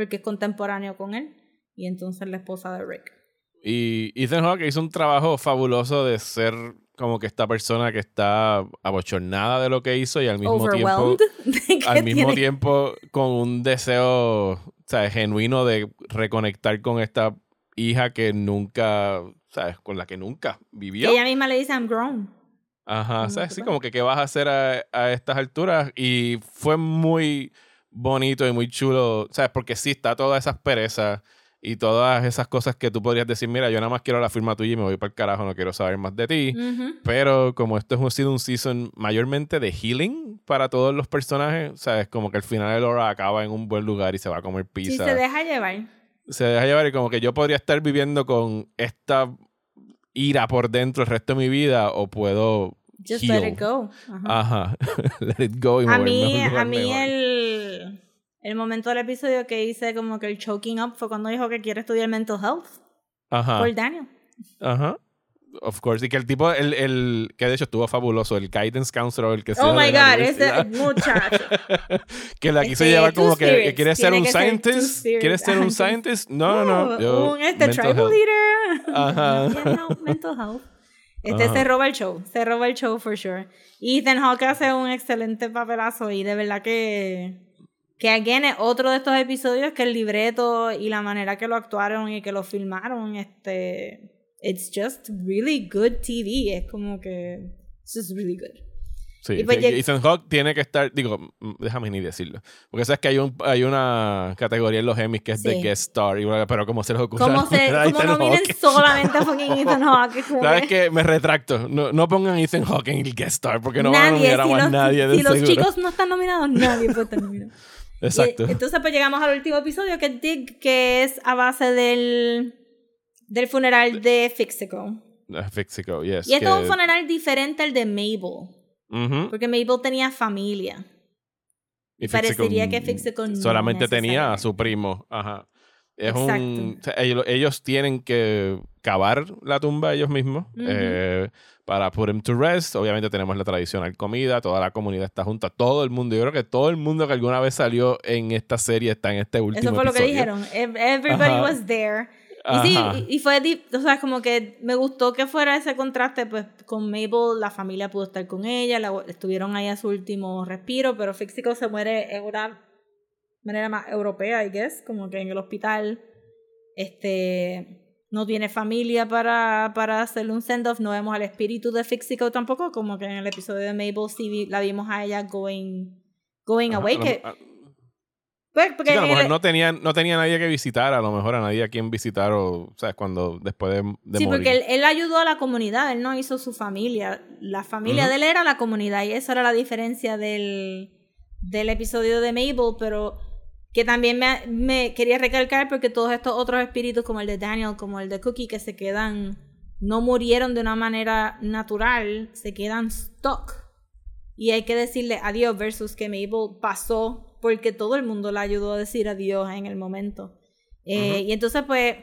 porque es contemporáneo con él. Y entonces la esposa de Rick. Y Ethan Hawke hizo un trabajo fabuloso de ser como que esta persona que está abochornada de lo que hizo y al mismo tiempo al mismo tiene- tiempo con un deseo o sea, genuino de reconectar con esta hija que nunca, ¿sabes? Con la que nunca vivió. ella misma le dice, I'm grown. Ajá, ¿sabes? Sí, como que qué vas a hacer a, a estas alturas. Y fue muy bonito y muy chulo, ¿sabes? Porque sí, está todas esas perezas y todas esas cosas que tú podrías decir, mira, yo nada más quiero la firma tuya y me voy para el carajo, no quiero saber más de ti. Pero como esto ha sido un season mayormente de healing para todos los personajes, ¿sabes? Como que al final el Laura acaba en un buen lugar y se va a comer Sí, pizza. se deja llevar. se deja llevar y como que yo podría estar viviendo con esta ira por dentro el resto de mi vida o puedo Just heal. let it go. Ajá. Ajá. Let it go y a mí, a mí mejor. el, el momento del episodio que hice como que el choking up fue cuando dijo que quiere estudiar mental health Ajá. por Daniel. Ajá. Of course. Y que el tipo, el, el que de hecho estuvo fabuloso, el guidance counselor, el que sea Oh my god, ese muchacho. que la quiso Este, llevar como que, spirits. ¿quieres ser un que ser scientist? spirits. ¿Quieres ser un que- scientist? No, no, no. yo- Oh, un este tribal health. leader. Ajá. Mental health. Este Ajá. se roba el show, se roba el show for sure. Ethan Hawke hace un excelente papelazo y de verdad que que again es otro de estos episodios que el libreto y la manera que lo actuaron y que lo filmaron, este it's just really good TV, es como que it's just really good. Sí, Y pues Ethan Hawke tiene que estar, digo, mm, déjame ni decirlo. Porque sabes que hay, un, hay una categoría en los Emmys que es de Sí. guest star, pero como se les ocurre. Como se nominen Hawke, solamente a fucking Ethan Hawke, ¿Sabes que-? Me retracto. No, no pongan Ethan Hawke en el guest star porque no van a nominar a si más los, nadie de si los seguro. chicos no están nominados, nadie puede estar nominado. Exacto. Y, entonces pues llegamos al último episodio que es Dig, que es a base del, del funeral de Fixico. Fixico, yes. Y esto es un funeral diferente al de Mabel, porque Mabel tenía familia. Y parecería que Fixico no solamente tenía a su primo. Ajá. Es Exacto. un, o sea, ellos, ellos tienen que cavar la tumba ellos mismos Ujú. eh, para put him to rest. Obviamente tenemos la tradicional comida, toda la comunidad está junta, todo el mundo. Yo creo que todo el mundo que alguna vez salió en esta serie está en este último Eso fue lo que episodio. dijeron. Ev- Everybody Ajá. was there. Y sí, Ajá. y, fue, o sea, como que me gustó que fuera ese contraste, pues con Mabel la familia pudo estar con ella, la- estuvieron ahí a su último respiro, pero Fixico se muere en una manera más europea, I guess, como que en el hospital, este, no tiene familia para, para hacerle un send-off, no vemos al espíritu de Fixico tampoco, como que en el episodio de Mabel sí la vimos a ella going, going Ajá, away, a lo- que, a- pues, porque a lo mejor el- no tenía, no tenía nadie que visitar, a lo mejor a nadie a quien visitar, o, ¿sabes? Cuando después de, de sí, morir. porque él, él ayudó a la comunidad, él no hizo su familia. La familia de él era la comunidad y esa era la diferencia del, del episodio de Mabel, pero que también me, me quería recalcar porque todos estos otros espíritus como el de Daniel, como el de Cookie, que se quedan, no murieron de una manera natural, se quedan stuck. Y hay que decirle adiós versus que Mabel pasó porque todo el mundo la ayudó a decir adiós en el momento. Eh. Y entonces pues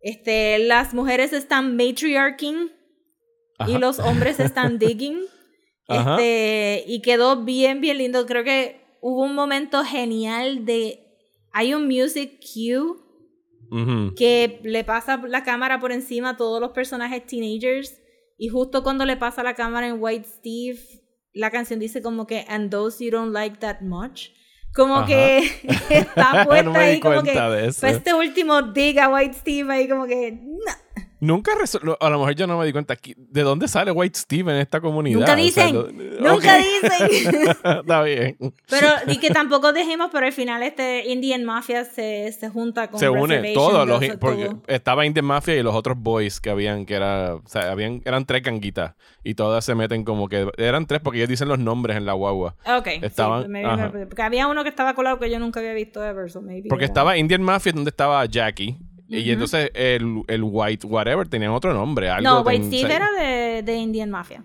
este, las mujeres están matriarching y los hombres están digging. Ajá. Este, y quedó bien, bien lindo. Creo que hubo un momento genial de... Hay un music cue que le pasa la cámara por encima a todos los personajes teenagers y justo cuando le pasa la cámara en White Steve, la canción dice como que and those you don't like that much. como que está puesta no ahí como que fue este último dig a White Steve ahí como que no. Nunca A lo mejor yo no me di cuenta. ¿De dónde sale White Steve en esta comunidad? Nunca O sea, dicen, lo- nunca Ok. dicen. Está bien. Pero, y que tampoco dejemos, pero al final este Indian Mafia se, se junta con Se une Reservation todo, los, porque todo. estaba Indian Mafia y los otros boys que habían, que era, o sea, habían, eran tres ganguitas y todas se meten como que, eran tres porque ellos dicen los nombres en la guagua. Ok, Estaban- sí, me- porque había uno que estaba colado que yo nunca había visto ever, so maybe Porque era- estaba Indian Mafia donde estaba Jackie y Ujú. entonces el, el White whatever tenían otro nombre. Algo No, White Steve era de, de Indian Mafia.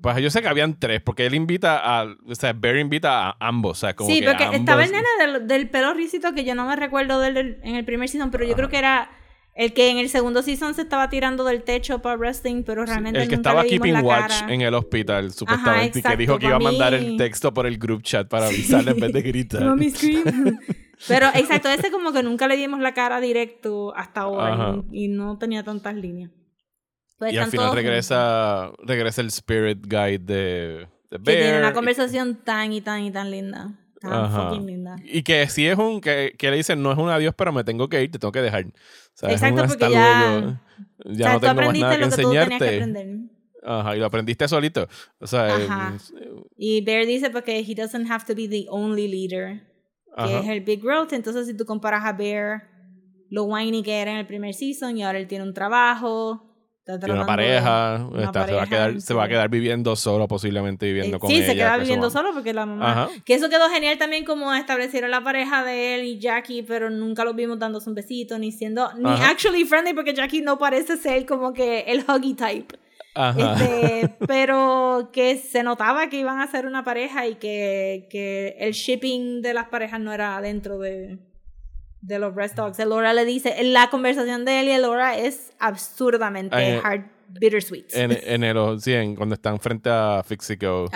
Pues yo sé que habían tres porque él invita a, o sea, Bear invita a ambos, o sea, como sí, que porque ambos- estaba el nene del, del pelo risito que yo no me recuerdo del, en el primer season, pero yo creo que era el que en el segundo season se estaba tirando del techo para wrestling, pero realmente El que nunca estaba le keeping watch cara. en el hospital, supuestamente, y que exacto, dijo que iba a mandar mí- el texto por el group chat para avisarle en vez de gritar. Mommy scream. Pero exacto, ese como que nunca le dimos la cara directo hasta ahora y, y no tenía tantas líneas. Pues y al final regresa, regresa el spirit guide de, de juntos, Que tiene Bear, una y- conversación tan y tan y tan linda. Tan Ajá. fucking linda. Y que sí es un, que, que le dicen, no es un adiós, pero me tengo que ir, te tengo que dejar. O sea, es Exacto, un porque hasta ya- luego, Ya o sea, no tengo más nada que que que enseñarte. aprender. Ajá, y lo aprendiste solito. O sea, Ajá. eh, Y Bear dice porque he doesn't have to be the only leader, que ajá. es el Big Growth. Entonces, si tú comparas a Bear, lo whiny que era en el primer season y ahora él tiene un trabajo, está Tiene una pareja, una está- se, va a pareja, quedar, se va a sí. quedar viviendo solo, posiblemente viviendo Eh, con sí, ella. se queda que viviendo solo porque la mamá. Ajá. Que eso quedó genial también como establecieron la pareja de él y Jackie, pero nunca los vimos dándose un besito ni siendo ni Ajá. actually friendly porque Jackie no parece ser como que el huggy type. Ajá. Este, pero que se notaba que iban a ser una pareja y que, que el shipping de las parejas no era dentro de, de los Rest Dogs. Laura le dice, la conversación de él y Laura es absurdamente Ay, hard, bittersweet. en, en el, sí, en- cuando están frente a Fixico,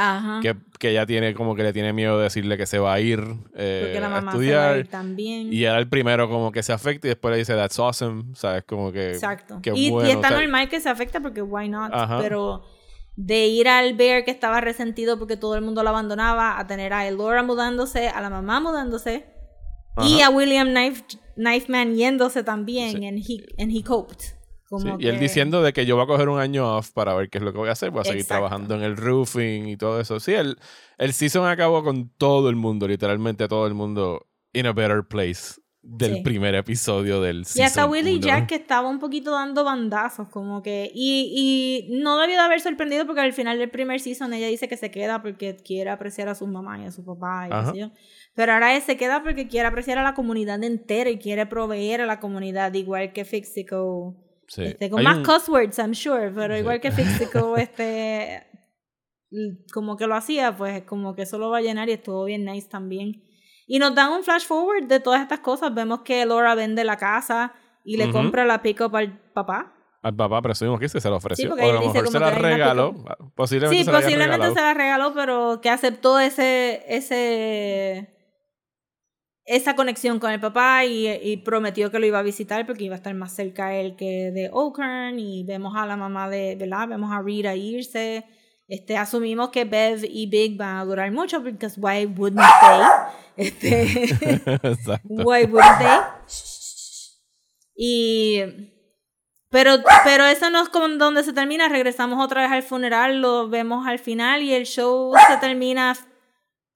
que, que ella tiene como que le tiene miedo de decirle que se va a ir eh, porque la a mamá se va a estudiar. ir también. Y era el primero como que se afecta y después le dice, that's awesome. ¿Sabes? Como que... Exacto. y, está o sea, normal que se afecta porque why not, Ajá. pero de ir al Bear que estaba resentido porque todo el mundo lo abandonaba, a tener a Elora mudándose, a la mamá mudándose y a William Knife, Knifeman yéndose también Sí. and, he, and he coped. Sí, Y él que- diciendo de que yo voy a coger un año off para ver qué es lo que voy a hacer. Voy a seguir Exacto. trabajando en el roofing y todo eso. Sí, el, el season acabó con todo el mundo, literalmente todo el mundo in a better place del Sí. primer episodio del Y season. hasta Willie uno. Jack que estaba un poquito dando bandazos, como que... Y, y no debió de haber sorprendido porque al final del primer season ella dice que se queda porque quiere apreciar a su mamá y a su papá y yo. Pero ahora él se queda porque quiere apreciar a la comunidad entera y quiere proveer a la comunidad, igual que Fixico. Sí. Este, con Hay más un- I'm sure, pero Sí. igual que Fixico, este... Como que lo hacía, pues como que eso lo va a llenar y estuvo bien nice también. Y nos dan un flash forward de todas estas cosas. Vemos que Laura vende la casa y le compra la pick-up al papá. Al papá presumimos que sí se lo ofreció. porque o a lo mejor se la regaló. Posiblemente Sí, se la posiblemente se la regaló, pero que aceptó ese, ese, esa conexión con el papá y, y prometió que lo iba a visitar porque iba a estar más cerca él que de Oakern y vemos a la mamá de, ¿verdad? Vemos a Rita irse. Este, asumimos que Bev y Big van a durar mucho porque why wouldn't they? Este. Why wouldn't they? Y. Pero, pero eso no es como donde se termina. Regresamos otra vez al funeral, lo vemos al final y el show se termina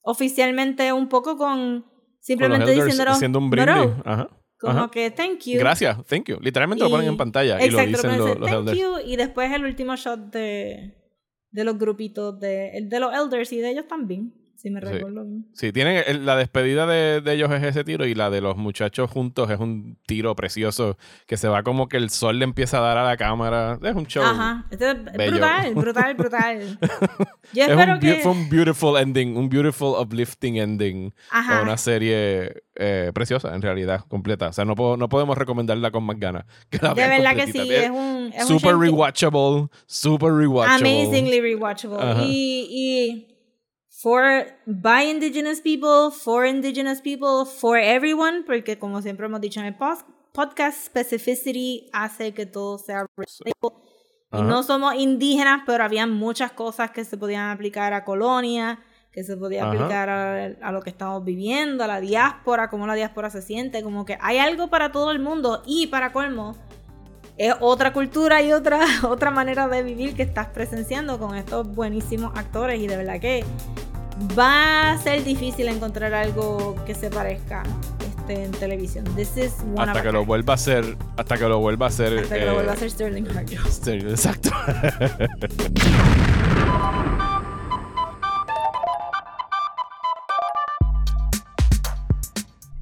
oficialmente un poco con Con simplemente haciendo un brindis. "Bravo", Ajá. como Ajá. que thank you. Gracias, thank you. Literalmente lo ponen Y- en pantalla y lo Exacto, dicen dice, los thank elders. you y después el último shot de, de los grupitos de, de los elders y de ellos también, si me Sí. recuerdo bien. Sí, tienen la despedida de, de ellos es ese tiro y la de los muchachos juntos es un tiro precioso que se va como que el sol le empieza a dar a la cámara. Es un show. Ajá, Esto es brutal, brutal, brutal. Yo Es espero un, que... Fue un beautiful ending, un beautiful uplifting ending Ajá. a una serie eh, preciosa en realidad, completa. O sea, no, puedo, no podemos recomendarla con más ganas. que la De verdad que completita. sí, es un... Es un super shame que- rewatchable, super rewatchable. Amazingly rewatchable. Ajá. Y, y for, by indigenous people, for indigenous people, for everyone, porque como siempre hemos dicho en el pos- podcast, specificity hace que todo sea relatable. Y Ajá. no somos indígenas, pero había muchas cosas que se podían aplicar a Colonia, que se podía aplicar a, a, lo que estamos viviendo, a la diáspora, cómo la diáspora se siente, como que hay algo para todo el mundo y para colmo, es otra cultura y otra, otra manera de vivir que estás presenciando con estos buenísimos actores y de verdad que va a ser difícil encontrar algo que se parezca este, en televisión. This is one hasta que lo vuelva a hacer, hasta que lo vuelva a hacer, hasta que lo vuelva a hacer Sterling Harjo. Sterling, exacto.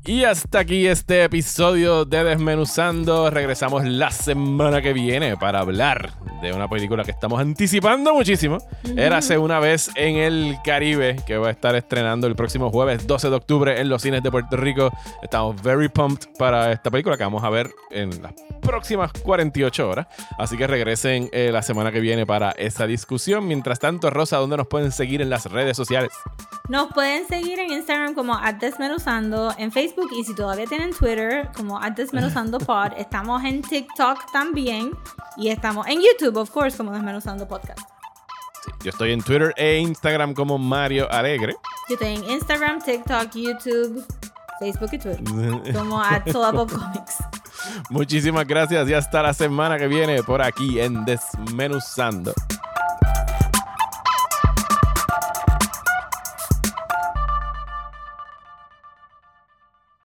Y hasta aquí este episodio de Desmenuzando. Regresamos la semana que viene para hablar de una película que estamos anticipando muchísimo. Érase una vez en el Caribe, que va a estar estrenando el próximo jueves 12 de octubre en los cines de Puerto Rico. Estamos very pumped para esta película que vamos a ver en las próximas 48 horas. Así que regresen eh, la semana que viene para esa discusión. Mientras tanto, Rosa, ¿dónde nos pueden seguir en las redes sociales? Nos pueden seguir en Instagram como Desmenuzando, en Facebook y si todavía tienen Twitter como Desmenuzando Pod. Estamos en TikTok también y estamos en YouTube, of course, como Desmenuzando Podcast. yo estoy en Twitter e Instagram como Mario Alegre. Yo estoy en Instagram, TikTok, YouTube, Facebook y Twitter como Comics. Muchísimas gracias y hasta la semana que viene por aquí en Desmenuzando.